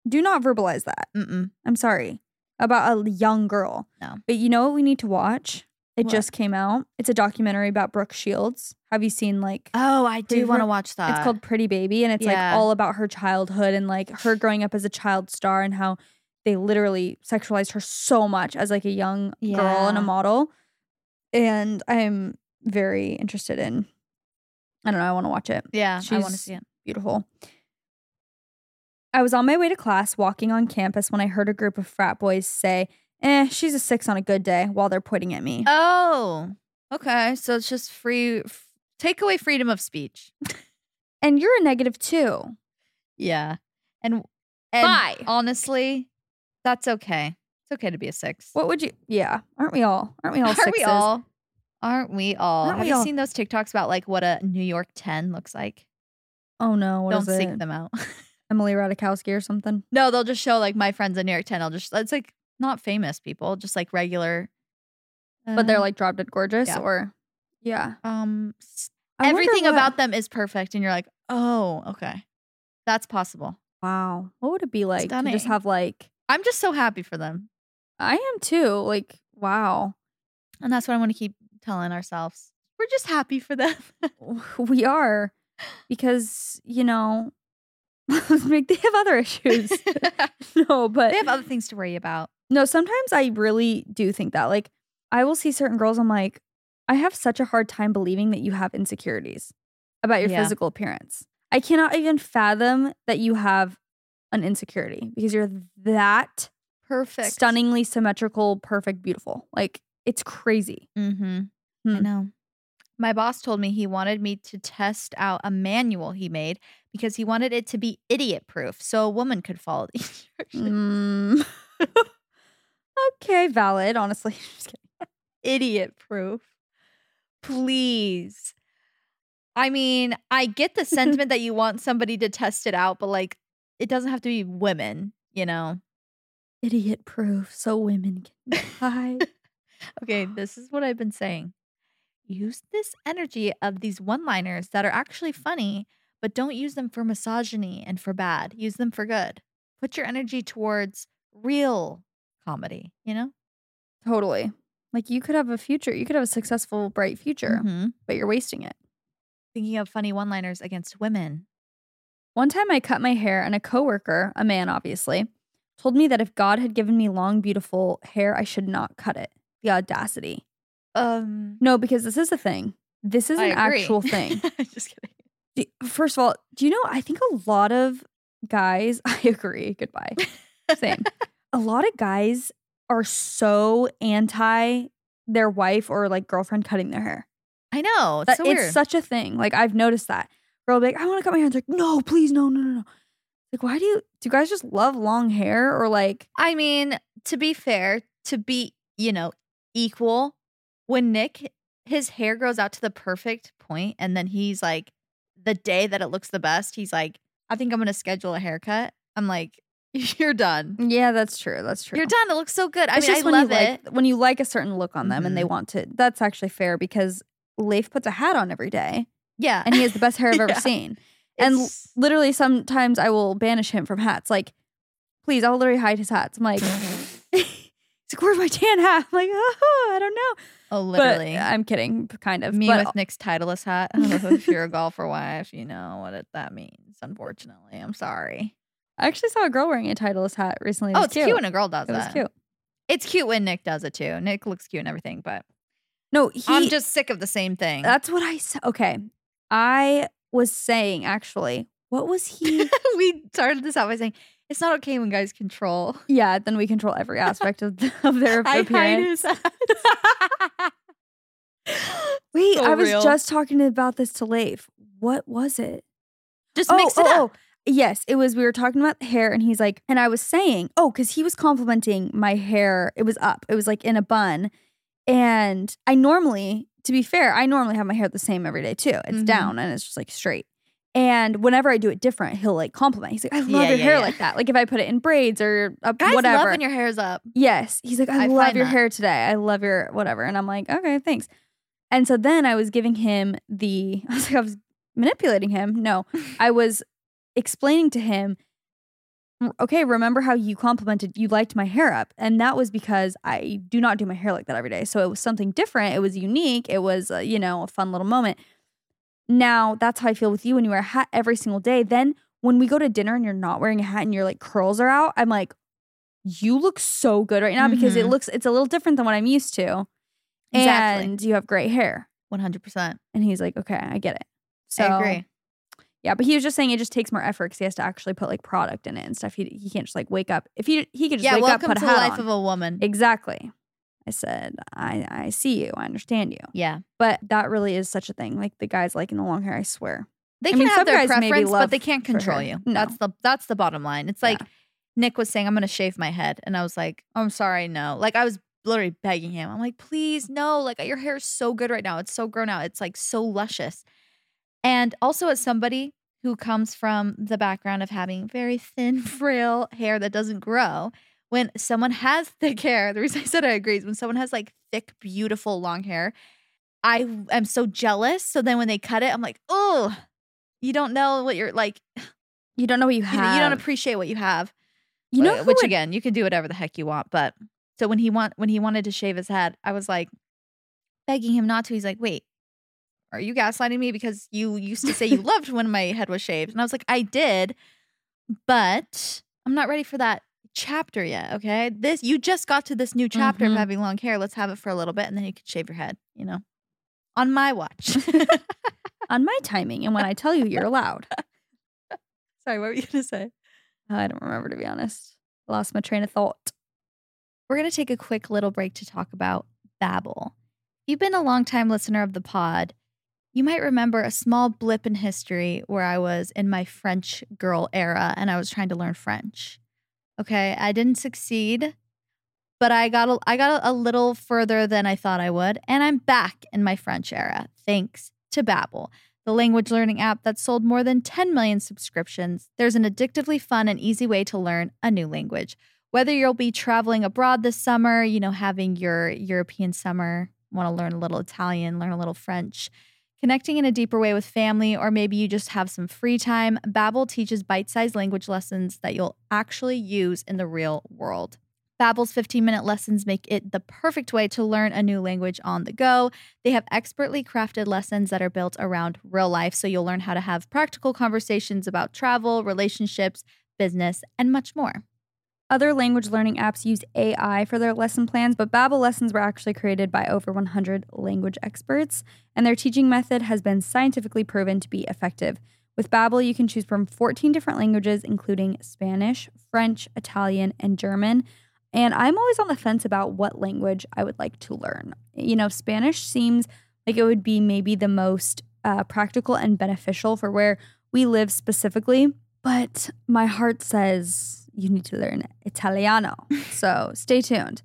Do not verbalize that. Mm-mm. I'm sorry about a young girl. No. But you know what we need to watch? It What? just came out. It's a documentary about Brooke Shields. Have you seen like Oh, I do want to watch that. it's called Pretty Baby and it's yeah. like all about her childhood and like her growing up as a child star and how they literally sexualized her so much as like a young girl and a model. And I'm very interested in I don't know, I want to watch it. Yeah, I want to She's- see it. Beautiful. I was on my way to class walking on campus when I heard a group of frat boys say, Eh, she's a six on a good day while they're pointing at me. Oh, okay. So it's just free. F- take away freedom of speech. and you're a negative too. Yeah, and and Bye. honestly, that's okay. It's okay to be a six. What would you yeah, aren't we all? Aren't we all Aren't sixes? we all? Aren't we all? Aren't Have we you all? seen those TikToks about like what a New York 10 looks like? Oh no, what Don't is seek it? them out. Emily Ratajkowski or something. no, they'll just show like my friends in New York 10. I'll just, it's like not famous people, just like regular. But they're uh, like drop dead gorgeous yeah. or yeah. um, I everything what- about them is perfect. And you're like, oh, okay. That's possible. Wow. What would it be like to just have like I'm just so happy for them. I am too. Like, wow. And that's what I want to keep telling ourselves. We're just happy for them. We are because, you know, like they have other issues. no, but they have other things to worry about. no, sometimes I really do think that. Like, I will see certain girls, I'm like, I have such a hard time believing that you have insecurities about your Yeah. physical appearance. I cannot even fathom that you have an insecurity because you're that Perfect. stunningly symmetrical, perfect, beautiful. Like, it's crazy. Mm-hmm. I Hmm. know. My boss told me he wanted me to test out a manual he made because he wanted it to be idiot proof so a woman could follow the instructions. Mm. okay, valid, honestly. Just kidding. Idiot proof. Please. I mean, I get the sentiment that you want somebody to test it out, but like it doesn't have to be women, you know? Idiot proof so women can hide. Okay, this is what I've been saying. Use this energy of these one liners that are actually funny, but don't use them for misogyny and for bad. Use them for good. Put your energy towards real comedy, you know? totally. Like, you could have a future. You could have a successful, bright future, Mhm. but you're wasting it. thinking of funny one-liners against women. One time I cut my hair, and a coworker, a man obviously, told me that if God had given me long, beautiful hair, I should not cut it. The audacity. Um, No, because this is a thing. This is I an agree. actual thing. Just kidding. First of all, do you know? I think a lot of guys, I agree. Goodbye. Same. a lot of guys are so anti their wife or like girlfriend cutting their hair. I know. It's That so it's such a thing. Like I've noticed that. Girl be like, I want to cut my hair. It's like, no, please, no, no, no, no. Like, why do you do you guys just love long hair or like I mean, to be fair, to be, you know, equal, when Nick his hair grows out to the perfect point and then he's like the day that it looks the best, he's like, I think I'm gonna schedule a haircut. I'm like, you're done. Yeah, that's true. That's true. You're done. It looks so good. I It's mean, I just when love you it. like when you like a certain look on them and they Mhm. want to. That's actually fair because Leif puts a hat on every day yeah. and he has the best hair I've ever Yeah. seen. And It's- literally, sometimes I will banish him from hats. Like, please, I'll literally hide his hats. I'm like, he's like, where's my tan hat? I'm like, oh, I don't know. oh, literally. But I'm kidding, kind of. Me but with Nick's Titleist hat. if you're a golfer wife, you know what it, that means. Unfortunately, I'm sorry. I actually saw a girl wearing a Titleist hat recently. It Oh, it's cute. when a girl does it that. cute. It's cute when Nick does it too. Nick looks cute and everything, but No, he. I'm just sick of the same thing. That's what I said. Okay, I was saying actually. What was he? we started this out by saying it's not okay when guys control. yeah, then we control every aspect of, of their I appearance. his Wait, So I was real. just talking about this to Leif. What was it? Just oh, mix it oh, oh. up. Yes, it was. We were talking about the hair, and he's like, and I was saying, oh, because he was complimenting my hair. It was up. It was like in a bun, and I normally, to be fair, I normally have my hair the same every day too. It's Mhm. down and it's just like straight. And whenever I do it different, he'll like compliment. He's like, I love Yeah, your yeah, hair yeah. like that. Like if I put it in braids or up, Guys whatever. love when your hair's up. Yes. He's like, I, I love your that. hair today. I love your whatever. And I'm like, okay, thanks. And so then I was giving him the, I was like, I was manipulating him. No, I was explaining to him, "R- okay, remember how you complimented, you liked my hair up. And that was because I do not do my hair like that every day. So it was something different. It was unique. It was, uh, you know, a fun little moment. Now that's how I feel with you when you wear a hat every single day. Then when we go to dinner and you're not wearing a hat and your like curls are out, I'm like, you look so good right now because it Mhm. looks it's a little different than what I'm used to. Exactly. And you have great hair. 100%. And he's like, okay, I get it. So I agree. Yeah, but he was just saying it just takes more effort because he has to actually put like product in it and stuff. He he can't just like wake up. If he he could just Yeah, wake up, welcome put to a the life on. of a woman. exactly. I said, I I see you, I understand you, yeah. but that really is such a thing. Like the guys liking the long hair, I swear. They I can mean, have their preference, but they can't control you. No. That's the that's the bottom line. It's like Yeah. Nick was saying, I'm gonna shave my head. And I was like, oh, I'm sorry, no. Like I was literally begging him. I'm like, please, no. Like your hair is so good right now. It's so grown out. It's like so luscious. And also as somebody who comes from the background of having very thin, frail hair that doesn't grow, when someone has thick hair, the reason I said I agree is when someone has like thick, beautiful long hair, I am so jealous. So then when they cut it, I'm like, oh, you don't know what you're like. You don't know what you You, have. you don't appreciate what you have. You know which would- again, you can do whatever the heck you want. But so when he want when he wanted to shave his head, I was like begging him not to. He's like, wait, are you gaslighting me because you used to say you loved when my head was shaved? And I was like, I did, but I'm not ready for that chapter yet. Okay, this you just got to this new chapter Mhm. of having long hair. Let's have it for a little bit, and then you can shave your head. You know, on my watch. on my timing, and when I tell you, you're allowed. Sorry, what were you gonna say? I don't remember to be honest. I lost my train of thought. We're going to take a quick little break to talk about Babbel. If you've been a long time listener of the pod, you might remember a small blip in history where I was in my French girl era and I was trying to learn French. Okay, I didn't succeed, but I got a, I got a little further than I thought I would, and I'm back in my French era thanks to Babbel, the language learning app that sold more than 10 million subscriptions. There's an addictively fun and easy way to learn a new language whether you'll be traveling abroad this summer, you know, having your European summer, want to learn a little Italian, learn a little French, connecting in a deeper way with family, or maybe you just have some free time, Babbel teaches bite-sized language lessons that you'll actually use in the real world. Babbel's 15-minute lessons make it the perfect way to learn a new language on the go. They have expertly crafted lessons that are built around real life, so you'll learn how to have practical conversations about travel, relationships, business, and much more. Other language learning apps use AI for their lesson plans, but Babbel lessons were actually created by over 100 language experts, and their teaching method has been scientifically proven to be effective. With Babbel, you can choose from 14 different languages including Spanish, French, Italian, and German. And I'm always on the fence about what language I would like to learn. You know, Spanish seems like it would be maybe the most uh, practical and beneficial for where we live specifically, but my heart says you need to learn Italiano. so stay tuned.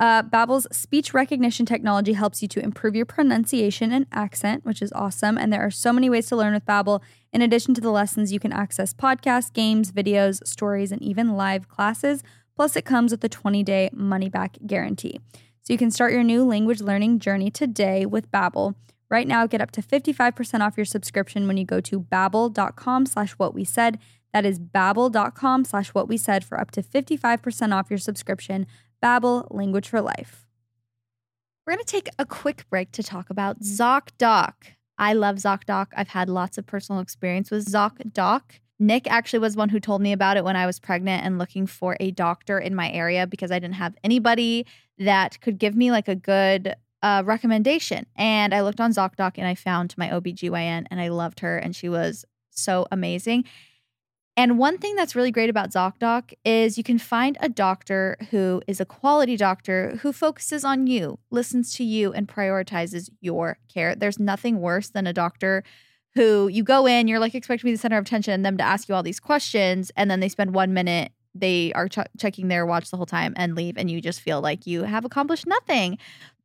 Uh, Babbel's speech recognition technology helps you to improve your pronunciation and accent, which is awesome. And there are so many ways to learn with Babbel. In addition to the lessons, you can access podcasts, games, videos, stories, and even live classes. Plus, it comes with a 20-day money-back guarantee. So you can start your new language learning journey today with Babbel. Right now, get up to 55% off your subscription when you go to babbel.com slash what we said. That is babbel.com slash what we said for up to 55% off your subscription. Babbel, language for life. We're going to take a quick break to talk about ZocDoc. I love ZocDoc. I've had lots of personal experience with ZocDoc. Nick actually was one who told me about it when I was pregnant and looking for a doctor in my area because I didn't have anybody that could give me like a good uh, recommendation. And I looked on ZocDoc and I found my OBGYN and I loved her and she was so amazing. And one thing that's really great about ZocDoc is you can find a doctor who is a quality doctor who focuses on you, listens to you, and prioritizes your care. There's nothing worse than a doctor who you go in, you're like expecting to be the center of attention, and them to ask you all these questions, and then they spend one minute, they are ch- checking their watch the whole time and leave, and you just feel like you have accomplished nothing.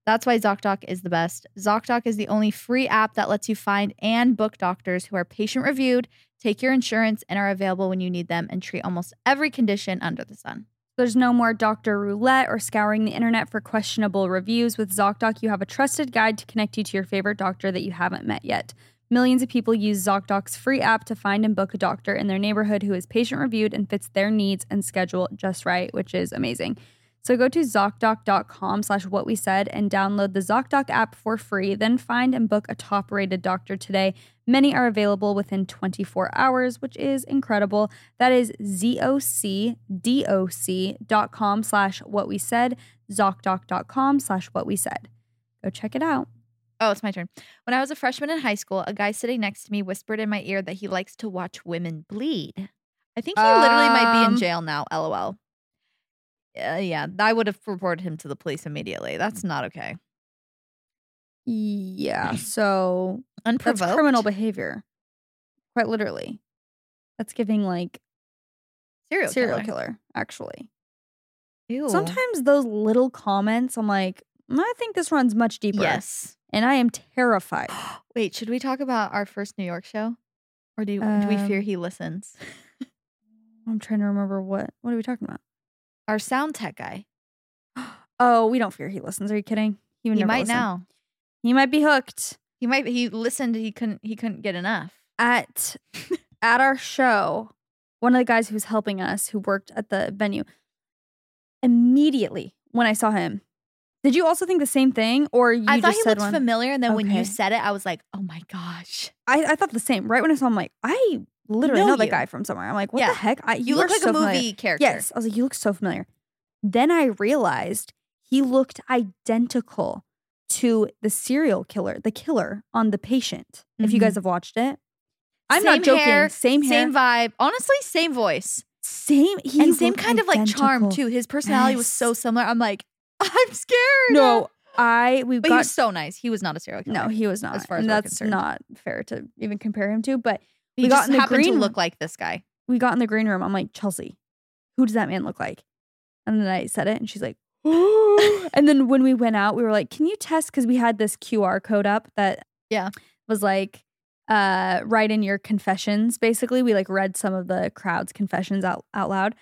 That's why ZocDoc is the best. ZocDoc is the only free app that lets you find and book doctors who are patient reviewed, take your insurance, and are available when you need them and treat almost every condition under the sun. There's no more doctor roulette or scouring the internet for questionable reviews. With ZocDoc, you have a trusted guide to connect you to your favorite doctor that you haven't met yet. Millions of people use ZocDoc's free app to find and book a doctor in their neighborhood who is patient reviewed and fits their needs and schedule just right, which is amazing. So go to ZocDoc.com slash what we said and download the ZocDoc app for free. Then find and book a top rated doctor today. Many are available within 24 hours, which is incredible. That is ZocDoc.com slash what we said, ZocDoc.com slash what we said. Go check it out. Oh, it's my turn. When I was a freshman in high school, a guy sitting next to me whispered in my ear that he likes to watch women bleed. I think he literally might be in Um, jail now. LOL. Uh, yeah, I would have reported him to the police immediately. That's not okay. Yeah, so that's Unprovoked. criminal behavior. Quite literally. That's giving like serial, serial killer. killer, actually. Ew. Sometimes those little comments, I'm like, "Mm, I think this runs much deeper. Yes. And I am terrified. Wait, should we talk about our first New York show, or do you, do we fear Um, he listens? I'm trying to remember what what are we talking about? Our sound tech guy. Oh, we don't fear he listens. Are you kidding? He, would He might listen. now. He might be hooked. He might. He listened. He couldn't. He couldn't get enough. At at our show, one of the guys who was helping us, who worked at the venue, immediately when I saw him, did you also think the same thing, or you I thought he looked one? familiar, and then when you said it, I was like, "Oh my gosh, I, I thought the same. Right when I saw him, I'm like, I literally Know know, that guy from somewhere. I'm like, what Yeah. the heck? I, you, are look like so a movie familiar. character." Yes, I was like, you look so familiar. Then I realized he looked identical to the serial killer, the killer on The Patient. If you Mhm. guys have watched it, I'm Same not joking. hair, same hair, same vibe. Honestly, same voice same. He and same kind of like charm too. His personality was so similar. I'm like, I'm scared. No, I we but he was so nice. He was not a serial killer. no, he was not. as far as and that's concerned. not fair to even compare him to. But he we got in the happened to green look like this guy. we got in the green room. I'm like, Chelsey, who does that man look like? And then I said it, and she's like, and then when we went out, we were like, can you test? Because we had this QR code up that Yeah. was like, uh, write in your confessions. Basically, we like read some of the crowd's confessions out out loud,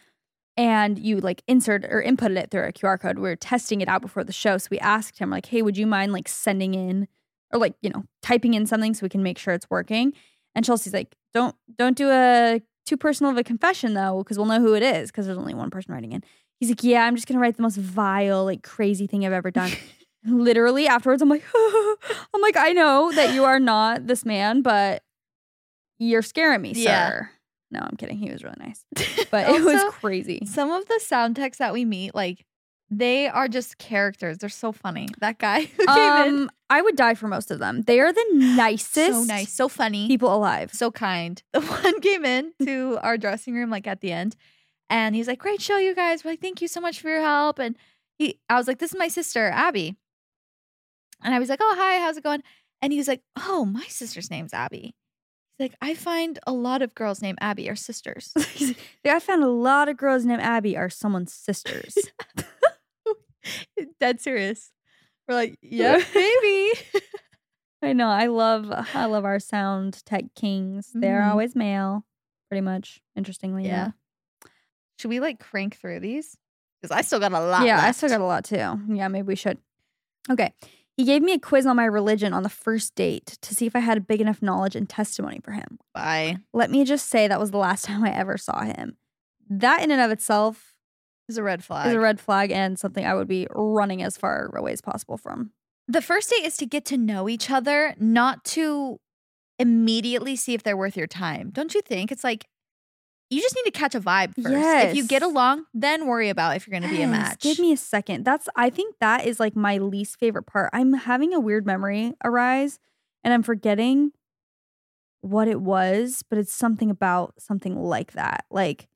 and you like insert or inputted it through a QR code. We were testing it out before the show, so we asked him like, hey, would you mind like sending in or like you know typing in something so we can make sure it's working? And Chelsey's like, don't don't do a too personal of a confession though, because we'll know who it is because there's only one person writing in. He's like, yeah, I'm just gonna write the most vile, like crazy thing I've ever done. Literally afterwards, I'm like, I'm like, I know that you are not this man, but you're scaring me, Yeah. sir. No, I'm kidding. He was really nice, but it was crazy. Some of the sound techs that we meet, like they are just characters. They're so funny. That guy who came in, Um, I would die for most of them. They are the nicest, so nice, so funny, people alive. so kind. The one came in to our dressing room like at the end, and he's like, "Great show, you guys! We're like, thank you so much for your help." And he, I was like, "This is my sister, Abby," and I was like, "Oh, hi, how's it going?" And he was like, "Oh, my sister's name's Abby." He's like, "I find a lot of girls named Abby are sisters." I found a lot of girls named Abby are someone's sisters. Dead serious. We're like, yeah, maybe. I know. I love I love our sound tech kings. They're Mhm. always male, pretty much. Interestingly, Yeah. yeah. Should we like crank through these? Because I still got a lot. Yeah, I still got a lot too. Yeah, maybe we should. Okay. He gave me a quiz on my religion on the first date to see if I had a big enough knowledge and testimony for him. Bye. Let me just say that was the last time I ever saw him. That in and of itself Is a red flag. is a red flag and something I would be running as far away as possible from. the first date is to get to know each other, not to immediately see if they're worth your time. Don't you think? It's like you just need to catch a vibe first. If you get along, then worry about if you're going to be a Yes, match. Give me a second. That's I think that is like my least favorite part. I'm having a weird memory arise and I'm forgetting what it was, but it's something about something like that. Like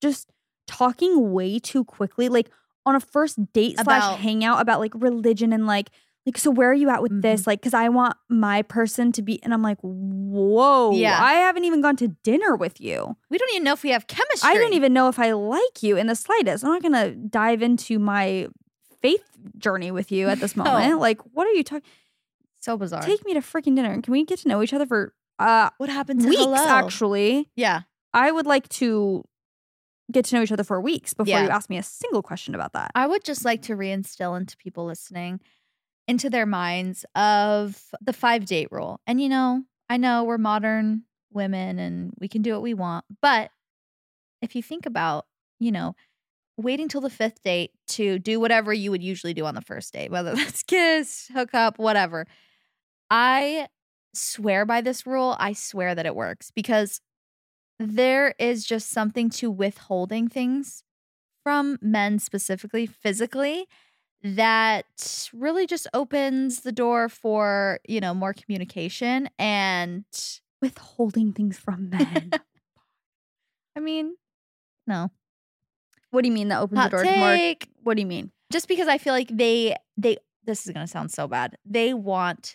just talking way too quickly, like on a first date About- slash hangout about like religion and like like so where are you at with Mm-hmm. this? Like, cause I want my person to be, and I'm like, whoa, Yeah. I haven't even gone to dinner with you. we don't even know if we have chemistry. I don't even know if I like you in the slightest. I'm not gonna dive into my faith journey with you at this No. moment. Like, what are you talking? So bizarre. Take me to freaking dinner. Can we get to know each other for uh what happened to weeks? hello? Actually, Yeah. I would like to get to know each other for weeks before Yeah. you ask me a single question about that. I would just like to reinstill into people listening into their minds of the five date rule. And you know, I know we're modern women and we can do what we want, but if you think about, you know, waiting till the fifth date to do whatever you would usually do on the first date, whether that's kiss, hook up, whatever. I swear by this rule. I swear that it works because there is just something to withholding things from men specifically physically that really just opens the door for you know more communication and Withholding things from men. i mean no what do you mean that opens hot the door to more? take What do you mean? just because i feel like they they this is going to sound so bad they want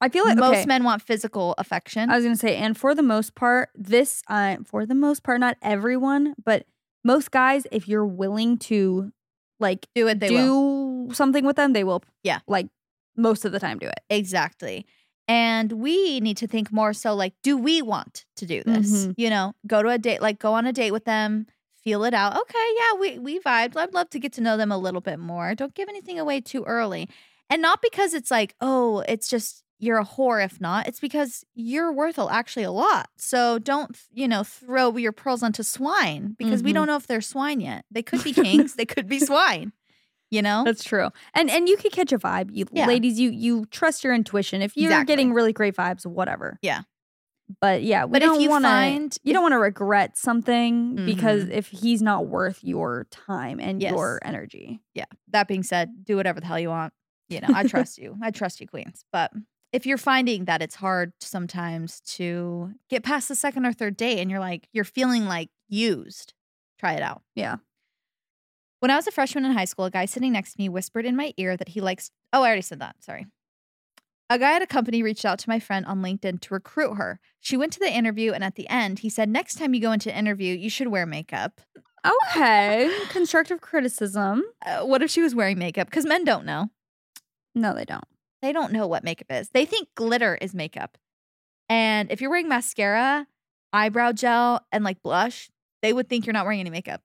I feel like most okay. men want physical affection I was gonna say, and for the most part, this uh, for the most part, not everyone, but most guys, if you're willing to like do it they do will something with them, they will. Yeah. like most of the time, do it. Exactly. And we need to think more so like, do we want to do this? Mhm. You know, go to a date, like go on a date with them, feel it out. Okay, yeah, we we vibed. I'd love to get to know them a little bit more. Don't give anything away too early. And not because it's like, oh, it's just you're a whore if not. It's because you're worth actually a lot. So don't, you know, throw your pearls onto swine because we Mhm. don't know if they're swine yet. They could be kings, they could be swine. You know? That's true. And and you could catch a vibe. You Yeah. ladies, you you trust your intuition. If you're Exactly. getting really great vibes, whatever. Yeah. But yeah, we But if don't you wanna, find- you don't want to regret something because Mhm. if he's not worth your time and Yes. your energy. yeah. That being said, do whatever the hell you want. You know, I trust you. I trust you, queens. But if you're finding that it's hard sometimes to get past the second or third date and you're like, you're feeling like used, try it out. Yeah. When I was a freshman in high school, a guy sitting next to me whispered in my ear that he likes. Oh, I already said that. Sorry. A guy at a company reached out to my friend on LinkedIn to recruit her. She went to the interview, and at the end, he said, Next time you go into an interview, you should wear makeup. Okay. Constructive criticism. Uh, what if she was wearing makeup? Because men don't know. No, they don't. They don't know what makeup is. They think glitter is makeup. And if you're wearing mascara, eyebrow gel, and like blush, they would think you're not wearing any makeup.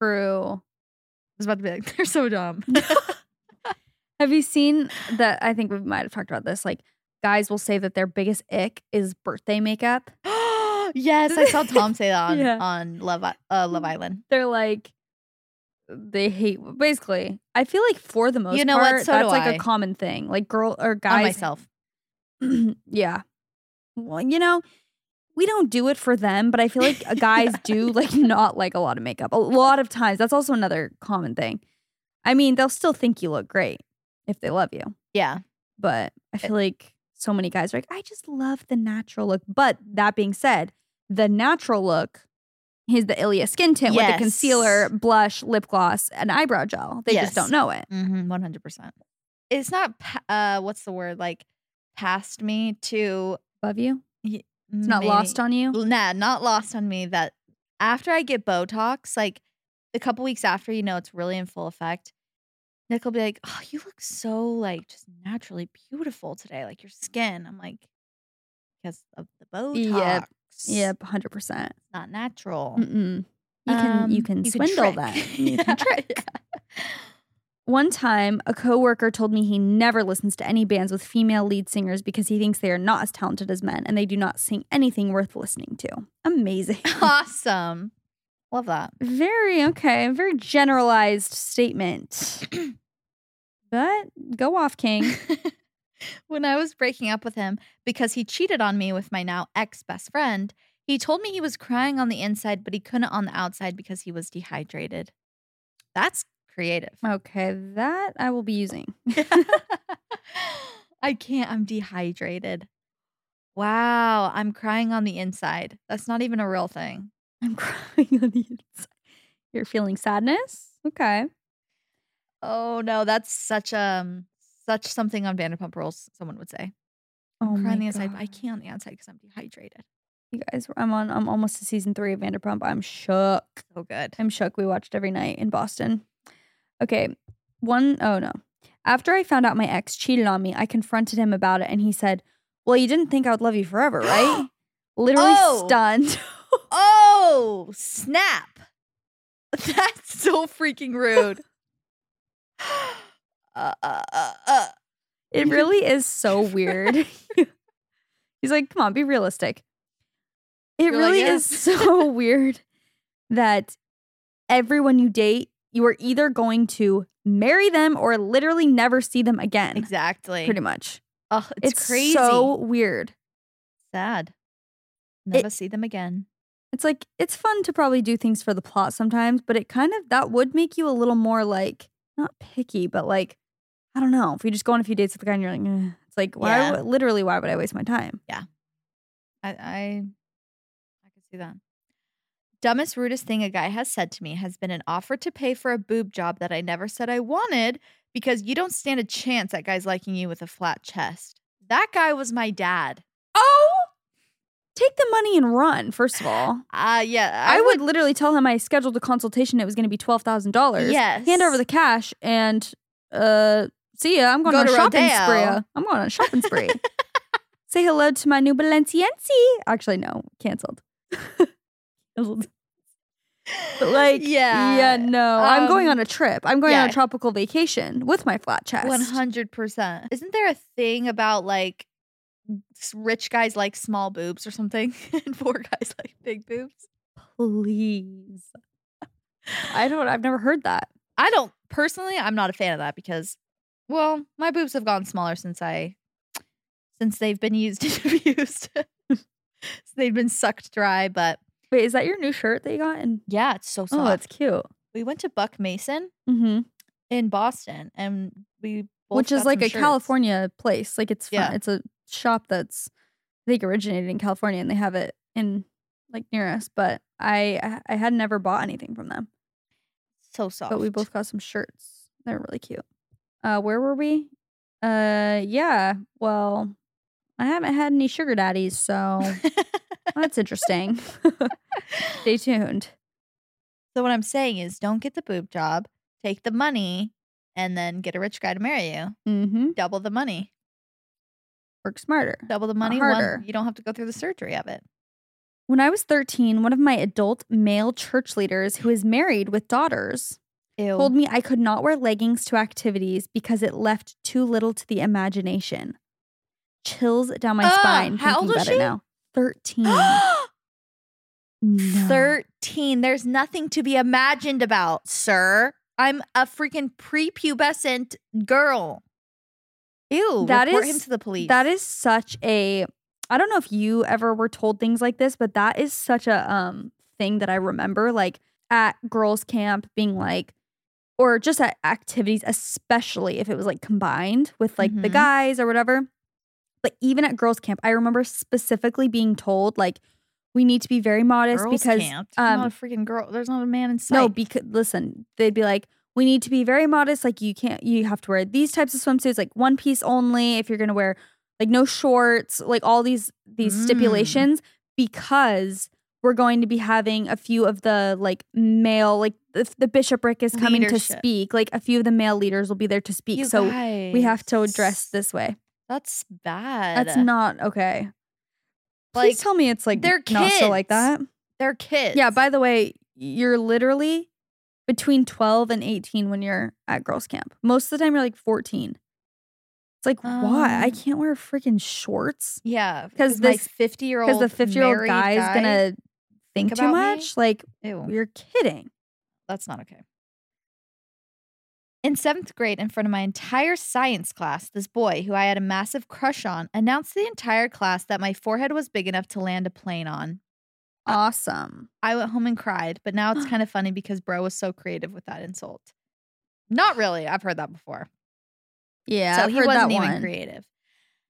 True. I was about to be like, they're so dumb. Have you seen that? I think we might have talked about this. Like, guys will say that their biggest ick is birthday makeup. yes, I saw Tom say that on Yeah. on Love uh, Love Island. They're like they hate basically. I feel like for the most You know what? part, So that's like I. a common thing. Like girl or On guys myself. yeah. Well, you know, we don't do it for them, but I feel like uh, guys do like not like a lot of makeup. A lot of times. That's also another common thing. I mean, they'll still think you look great if they love you. Yeah. But I feel like so many guys are like, I just love the natural look. But that being said, the natural look is the Ilia skin tint with the concealer, blush, lip gloss, and eyebrow gel. They Yes. just don't know it. Mm-hmm, 100%. It's not, uh, what's the word? Like, past me to. above you. It's It's not lost on you. Nah, not lost on me that after I get Botox, like a couple weeks after, you know, it's really in full effect. Nick will be like, "Oh, you look so like just naturally beautiful today, like your skin." I'm like, because of the Botox. Yep. Yep, hundred percent. Not natural. Mm-mm. You can you Um, can swindle that. You can Yeah. trick. One time, a coworker told me he never listens to any bands with female lead singers because he thinks they are not as talented as men and they do not sing anything worth listening to. Amazing. awesome. Love that. very okay. Very generalized statement. but go off, King. when I was breaking up with him because he cheated on me with my now ex best friend, he told me he was crying on the inside, but he couldn't on the outside because he was dehydrated. That's creative. Okay, that I will be using. I can't. I'm dehydrated. Wow. I'm crying on the inside. That's not even a real thing. I'm crying on the inside. You're feeling sadness? Okay. Oh no, that's such um such something on Vanderpump Rules. Someone would say. Oh I'm crying the inside, but I can't on the outside because I'm dehydrated. You guys, I'm on. I'm almost to season three of Vanderpump. I'm shook. So good. I'm shook. We watched every night in Boston. Okay, one oh no. After I found out my ex cheated on me, I confronted him about it, and he said, "Well, you didn't think I would love you forever, right?" Literally Oh. stunned. Oh, snap. That's so freaking rude. uh, uh, uh, uh. it really is so weird. He's like, "Come on, be realistic." It You're like, really "Yeah." is so weird that everyone you date, you are either going to marry them or literally never see them again. Exactly. Pretty much. Oh, it's, It's, crazy. so weird. sad. Never see them again. It's like it's fun to probably do things for the plot sometimes, but it kind of that would make you a little more like not picky, but like I don't know. If you just go on a few dates with a guy and you're like, eh, it's like why? Yeah. would- literally, why would I waste my time? Yeah, I, I, I can see that. Dumbest, rudest thing a guy has said to me has been an offer to pay for a boob job that I never said I wanted because you don't stand a chance at guys liking you with a flat chest. That guy was my dad. Oh, take the money and run. First of all, Uh yeah, I, would, literally tell him I scheduled a consultation. It was going to be twelve thousand dollars. Yes. hand over the cash and uh, see ya. I'm going Go on a shopping spree. I'm going on a shopping spree. Say hello to my new Balenciennes. Actually, no, canceled. canceled. But like, Yeah. yeah, no. I'm going Um, on a trip. I'm going on a tropical vacation with my flat chest. One hundred percent. Isn't there a thing about like rich guys like small boobs or something, and poor guys like big boobs? Please. I don't. I've never heard that. I don't personally. I'm not a fan of that because, well, my boobs have gone smaller since I, since they've been used and abused. so they've been sucked dry. But Wait, is that your new shirt that you got? And yeah, it's so soft. oh, it's cute. we went to Buck Mason Mm-hmm. in Boston, and we both which is like a shirts. California place. Like it's fun. Yeah. it's a shop that's I think originated in California and they have it in like near us. But I I had never bought anything from them. So soft. But we both got some shirts. They're really cute. Uh, where were we? Uh, yeah. Well, I haven't had any sugar daddies, so that's interesting. Stay tuned. So what I'm saying is, don't get the boob job. Take the money, and then get a rich guy to marry you. Mm-hmm. Double the money. Work smarter. Double the money. harder. One, you don't have to go through the surgery of it. When I was 13, one of my adult male church leaders who is married with daughters Ew. told me I could not wear leggings to activities because it left too little to the imagination. Chills down my Ah, spine how old was about she? now. 13. No. 13. There's nothing to be imagined about, sir. I'm a freaking prepubescent girl. Ew. That report is- him to the police. That is such a I don't know if you ever were told things like this, but that is such a um thing that I remember like at girls camp being like or just at activities especially if it was like combined with like the Mhm. guys or whatever. But even at girls camp, I remember specifically being told like we need to be very modest Girls because can't. Um not a freaking girl. There's not a man in sight. no, because listen, they'd be like, we need to be very modest. Like you can't, you have to wear these types of swimsuits, like one piece only. If you're gonna wear like no shorts, like all these these Mm. stipulations, because we're going to be having a few of the like male, like the, the bishopric is coming to speak. Like a few of the male leaders will be there to speak. You so we have to guys. address this way. That's bad. That's not okay. like Please tell me it's like they're not so like that. they're kids. Yeah, by the way, you're literally between 12 and 18 when you're at girls camp. Most of the time you're like 14. It's like, why? I Um, can't wear freaking shorts Yeah, because this- fifty year old because the 50 year old guy is going to think think too about me? much. Like, Ew. you're kidding. That's not okay. In seventh grade, in front of my entire science class, this boy, who I had a massive crush on, announced to the entire class that my forehead was big enough to land a plane on. Awesome. I went home and cried, but now it's kind of funny because bro was so creative with that insult. Not really. I've heard that before. Yeah, so I've he wasn't even one. creative.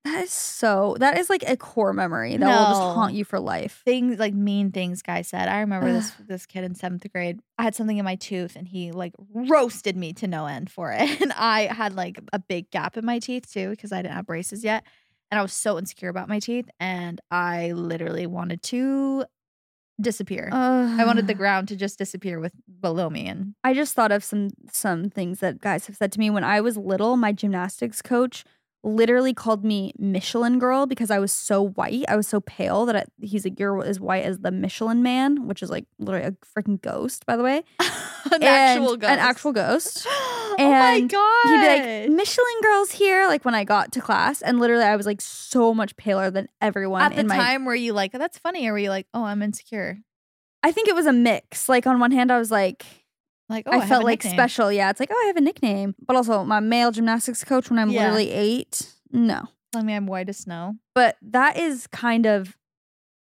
That is so, that is like a core memory that will just haunt you for life. Things like mean things guy said. I remember this this kid in seventh grade. I had something in my tooth and he like roasted me to no end for it. And I had like a big gap in my teeth too because I didn't have braces yet. And I was so insecure about my teeth. And I literally wanted to disappear. I wanted the ground to just disappear with below me. And I just thought of some some things that guys have said to me when I was little. My gymnastics coach literally called me Michelin girl because I was so white. I was so pale that I, he's like, "You're as white as the Michelin Man," which is like literally a freaking ghost, by the way. an And- actual ghost. an actual ghost. oh And my god. He'd be like, "Michelin girls here!" Like when I got to class, and literally I was like so much paler than everyone at the my. time were you like, oh, that's funny, or were you like, oh, I'm insecure? I think it was a mix. Like on one hand, I was like, Like, oh, I, have felt like nickname. special. Yeah, it's like, oh, I have a nickname. But also, my male gymnastics coach when I'm Yeah. literally eight, no. I mean, I'm white as snow. But that is kind of,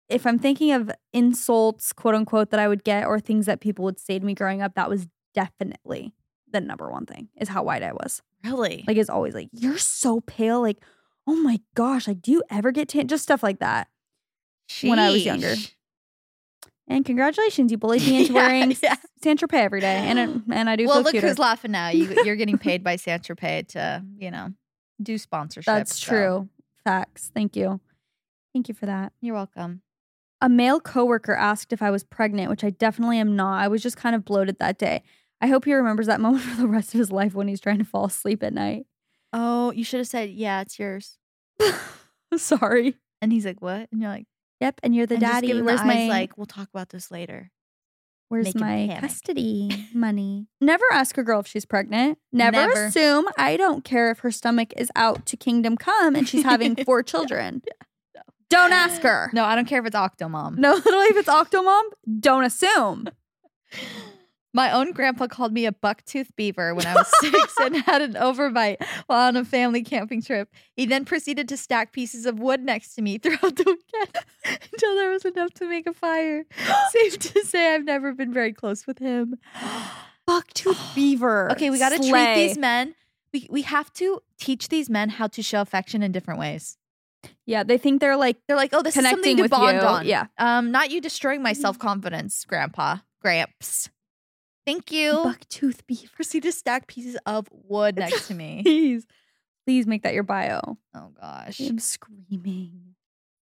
if I'm thinking of insults, quote unquote, that I would get or things that people would say to me growing up, that was definitely the number one thing is how white I was. Really? Like, it's always like, you're so pale. Like, oh my gosh, like, do you ever get tan? Just stuff like that. when I was younger. And congratulations, you bullied me into Yeah, wearing yeah. Saint Tropez every day, and it, and I do Well, look cuter. who's laughing now. You, you're getting paid by Saint Tropez to, you know, do sponsorship. That's so true. Facts. Thank you. Thank you for that. You're welcome. A male coworker asked if I was pregnant, which I definitely am not. I was just kind of bloated that day. I hope he remembers that moment for the rest of his life when he's trying to fall asleep at night. Oh, you should have said, yeah, it's yours. Sorry. And he's like, what? And you're like, Yep, and you're the and just daddy. him Where's the my eyes like, we'll talk about this later. Where's make my panic. custody money? Never ask a girl if she's pregnant. Never, Never. assume. I don't care if her stomach is out to kingdom come and she's having four children. Don't ask her. No, I don't care if it's Octomom. No, literally, if it's Octomom, don't assume. My own grandpa called me a bucktooth beaver when I was six and had an overbite while on a family camping trip. He then proceeded to stack pieces of wood next to me throughout the weekend until there was enough to make a fire. Safe to say, I've never been very close with him. Bucktooth beaver. Okay, we got to treat these men. We, we have to teach these men how to show affection in different ways. Yeah, they think they're like They're like, oh, this is something to bond you. on. Yeah. Um, not you destroying my self confidence, Grandpa, Gramps. Thank you. Bucktooth beaver. Proceed to stack pieces of wood next to me. Please, please make that your bio. Oh gosh. I'm screaming.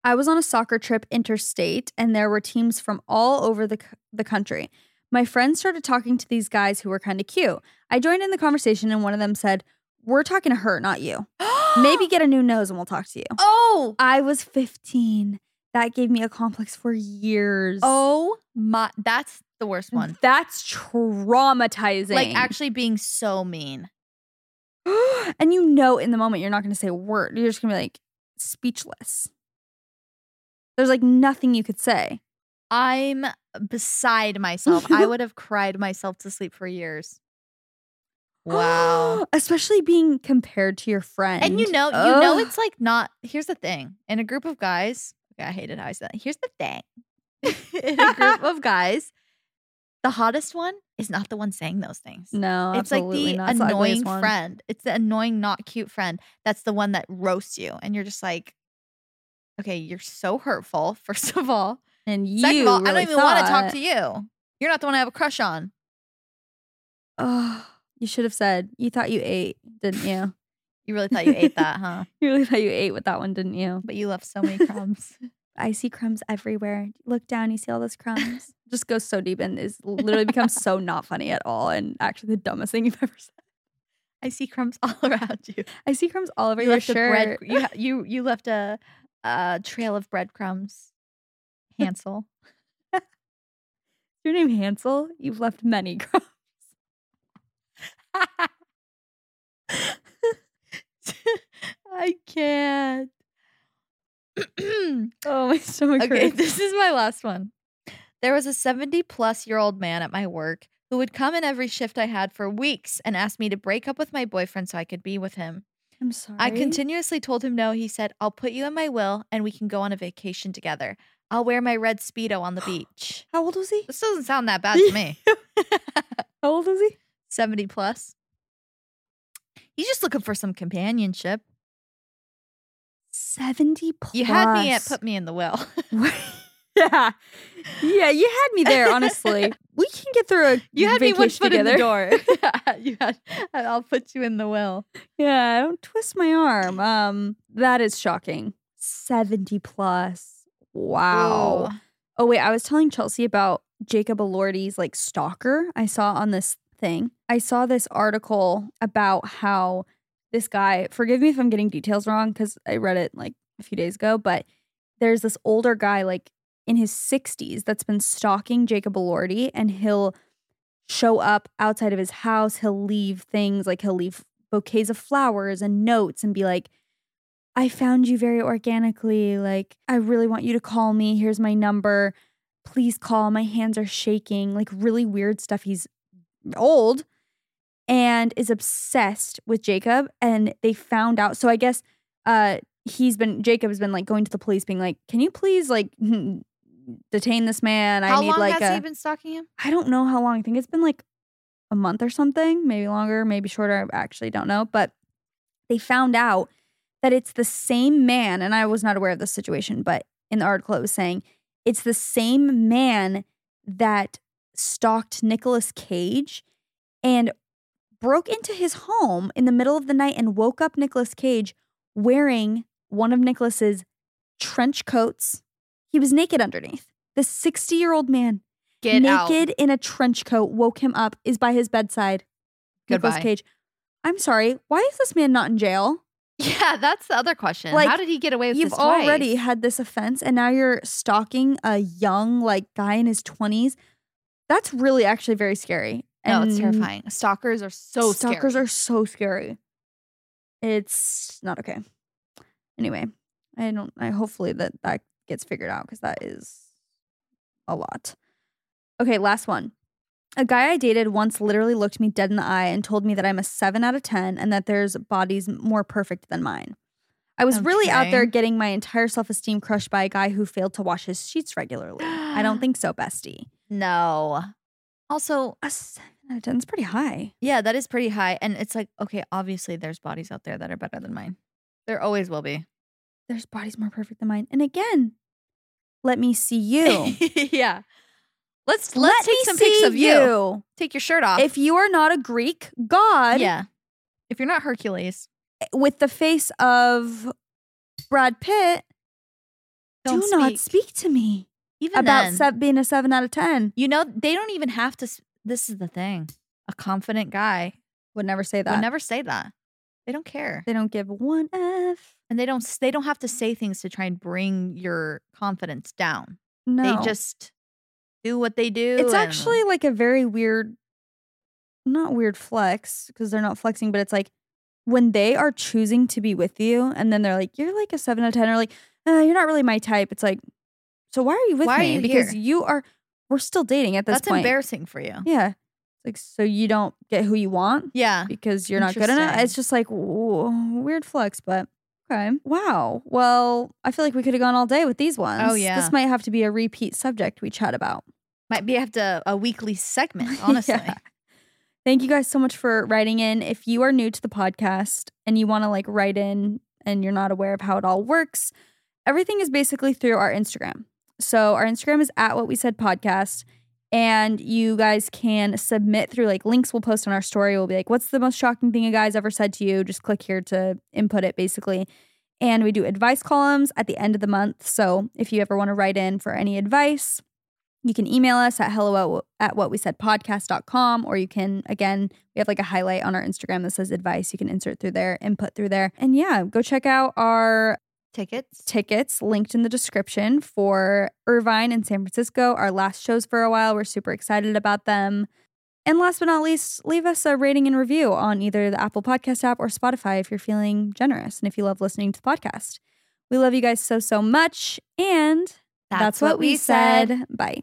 I was on a soccer trip interstate, and there were teams from all over the, the country. My friends started talking to these guys who were kind of cute. I joined in the conversation, and one of them said, We're talking to her, not you. Maybe get a new nose and we'll talk to you. Oh. I was 15. That gave me a complex for years. Oh my that's the worst mm. one. That's traumatizing. Like actually being so mean. and you know in the moment you're not going to say a word. You're just going to be like speechless. There's like nothing you could say. I'm beside myself. I would have cried myself to sleep for years. Wow. Especially being compared to your friend. And you know, you know, it's like not. Here's the thing: in a group of guys, okay, I hated how I said that. Here's the thing: in a group of guys, the hottest one is not the one saying those things. no, it's like the not. It's the annoying friend. It's the annoying, not cute friend. That's the one that roasts you, and you're just like, okay, you're so hurtful. First of all, And you second of all, I don't even want to talk to you. You're not the one I have a crush on. Oh, you should have said you thought you ate, didn't you? You really thought you ate that, huh? You really thought you ate with that one, didn't you? But you left so many crumbs. I see crumbs everywhere. Look down, you see all those crumbs. Just goes so deep and is literally becomes so not funny at all, and actually the dumbest thing you've ever said. I see crumbs all around you. I see crumbs all over you your a bread. shirt. You you you left a a trail of breadcrumbs. Hansel. Your name Hansel. You've left many crumbs. I can't. Oh, my stomach okay, hurts. this is my last one. There was a 70 plus year old man at my work who would come in every shift I had for weeks and ask me to break up with my boyfriend so I could be with him. I'm sorry. I continuously told him no. He said, I'll put you in my will and we can go on a vacation together. I'll wear my red Speedo on the beach. How old was he? This doesn't sound that bad to me. How old was he? 70 plus. He's just looking for some companionship. 70 plus. You had me at put me in the will. yeah. Yeah, you had me there, honestly. we can get through a You had me one foot together. in the door. you had, I'll put you in the will. Yeah, don't twist my arm. Um, that is shocking. 70 plus. Wow. Ooh. Oh wait, I was telling Chelsey about Jacob Elordi's like stalker I saw on this thing. I saw this article about how this guy, forgive me if I'm getting details wrong because I read it like a few days ago, but there's this older guy like in his 60s that's been stalking Jacob Elordi and he'll show up outside of his house. He'll leave things like he'll leave bouquets of flowers and notes and be like, I found you very organically. Like, I really want you to call me. Here's my number. Please call. My hands are shaking. Like, really weird stuff. He's old and is obsessed with Jacob. And they found out. So I guess uh he's been Jacob has been like going to the police, being like, Can you please like detain this man? I How need long like has a he been stalking him? I don't know how long. I think it's been like a month or something, maybe longer, maybe shorter. I actually don't know. But they found out that it's the same man, and I was not aware of this situation, but in the article it was saying it's the same man that stalked Nicolas Cage and broke into his home in the middle of the night and woke up Nicolas Cage wearing one of Nicolas's trench coats. He was naked underneath. The 60 year old man Get out. naked in a trench coat woke him up is by his bedside Nicolas cage i'm sorry why is this man not in jail Yeah, that's the other question. Like, How did he get away with this? you've already had this offense and now you're stalking a young like guy in his 20s that's really actually very scary No, it's terrifying. Stalkers are so stalkers scary. are so scary. It's not okay. Anyway i don't i hopefully that that gets figured out because that is a lot. Okay last one. A guy i dated once literally looked me dead in the eye and told me that i'm a 7 out of 10 and that there's bodies more perfect than mine. I was really out there getting my entire self-esteem crushed by a guy who failed to wash his sheets regularly. I don't think so bestie. No. Also, a 7 out of 10 is pretty high yeah, that is pretty high. And it's like, okay, obviously there's bodies out there that are better than mine. There always will be. there's bodies more perfect than mine. And again, let me see you. yeah. Let's let's let take me some pics of you. Take your shirt off. If you are not a Greek god yeah. If you're not Hercules, eh, with the face of Brad Pitt, don't do not speak to me Even about then, se- being a seven out of 10. you know, they don't even have to. This is the thing. A confident guy Would never say that. would never say that. They don't care, They don't give one F. and they don't. They don't have to say things to try and bring your confidence down. No. They just do what they do. It's and- actually like a very weird, not weird flex because they're not flexing, but it's like when they are choosing to be with you and then they're like, you're like a seven out of 10 or like, uh, you're not really my type. It's like, So why are you with Why are me? you because here? you are. We're still dating at this That's point. embarrassing for you. Yeah. Like so you don't get who you want Yeah. because you're not good enough. It's just like w- weird flex, but okay. Wow. Well, I feel like we could have gone all day with these oh, ones. Oh, yeah. This might have to be a repeat subject we chat about. Might be have to a weekly segment, honestly. Yeah. Thank you guys so much for writing in. If you are new to the podcast and you want to like write in and you're not aware of how it all works, everything is basically through our Instagram. So our Instagram is at what we said podcast. And you guys can submit through like links we'll post on our story. We'll be like, what's the most shocking thing a guy's ever said to you? Just click here to input it basically. And we do advice columns at the end of the month. So if you ever want to write in for any advice, you can email us at hello at, at what we said podcast.com or you can again we have like a highlight on our instagram that says advice you can insert through there input through there and yeah go check out our Tickets. tickets linked in the description for irvine and san francisco our last shows for a while we're super excited about them and last but not least leave us a rating and review on either the apple podcast app or spotify if you're feeling generous and if you love listening to the podcast we love you guys so so much and that's, what, we said. Bye.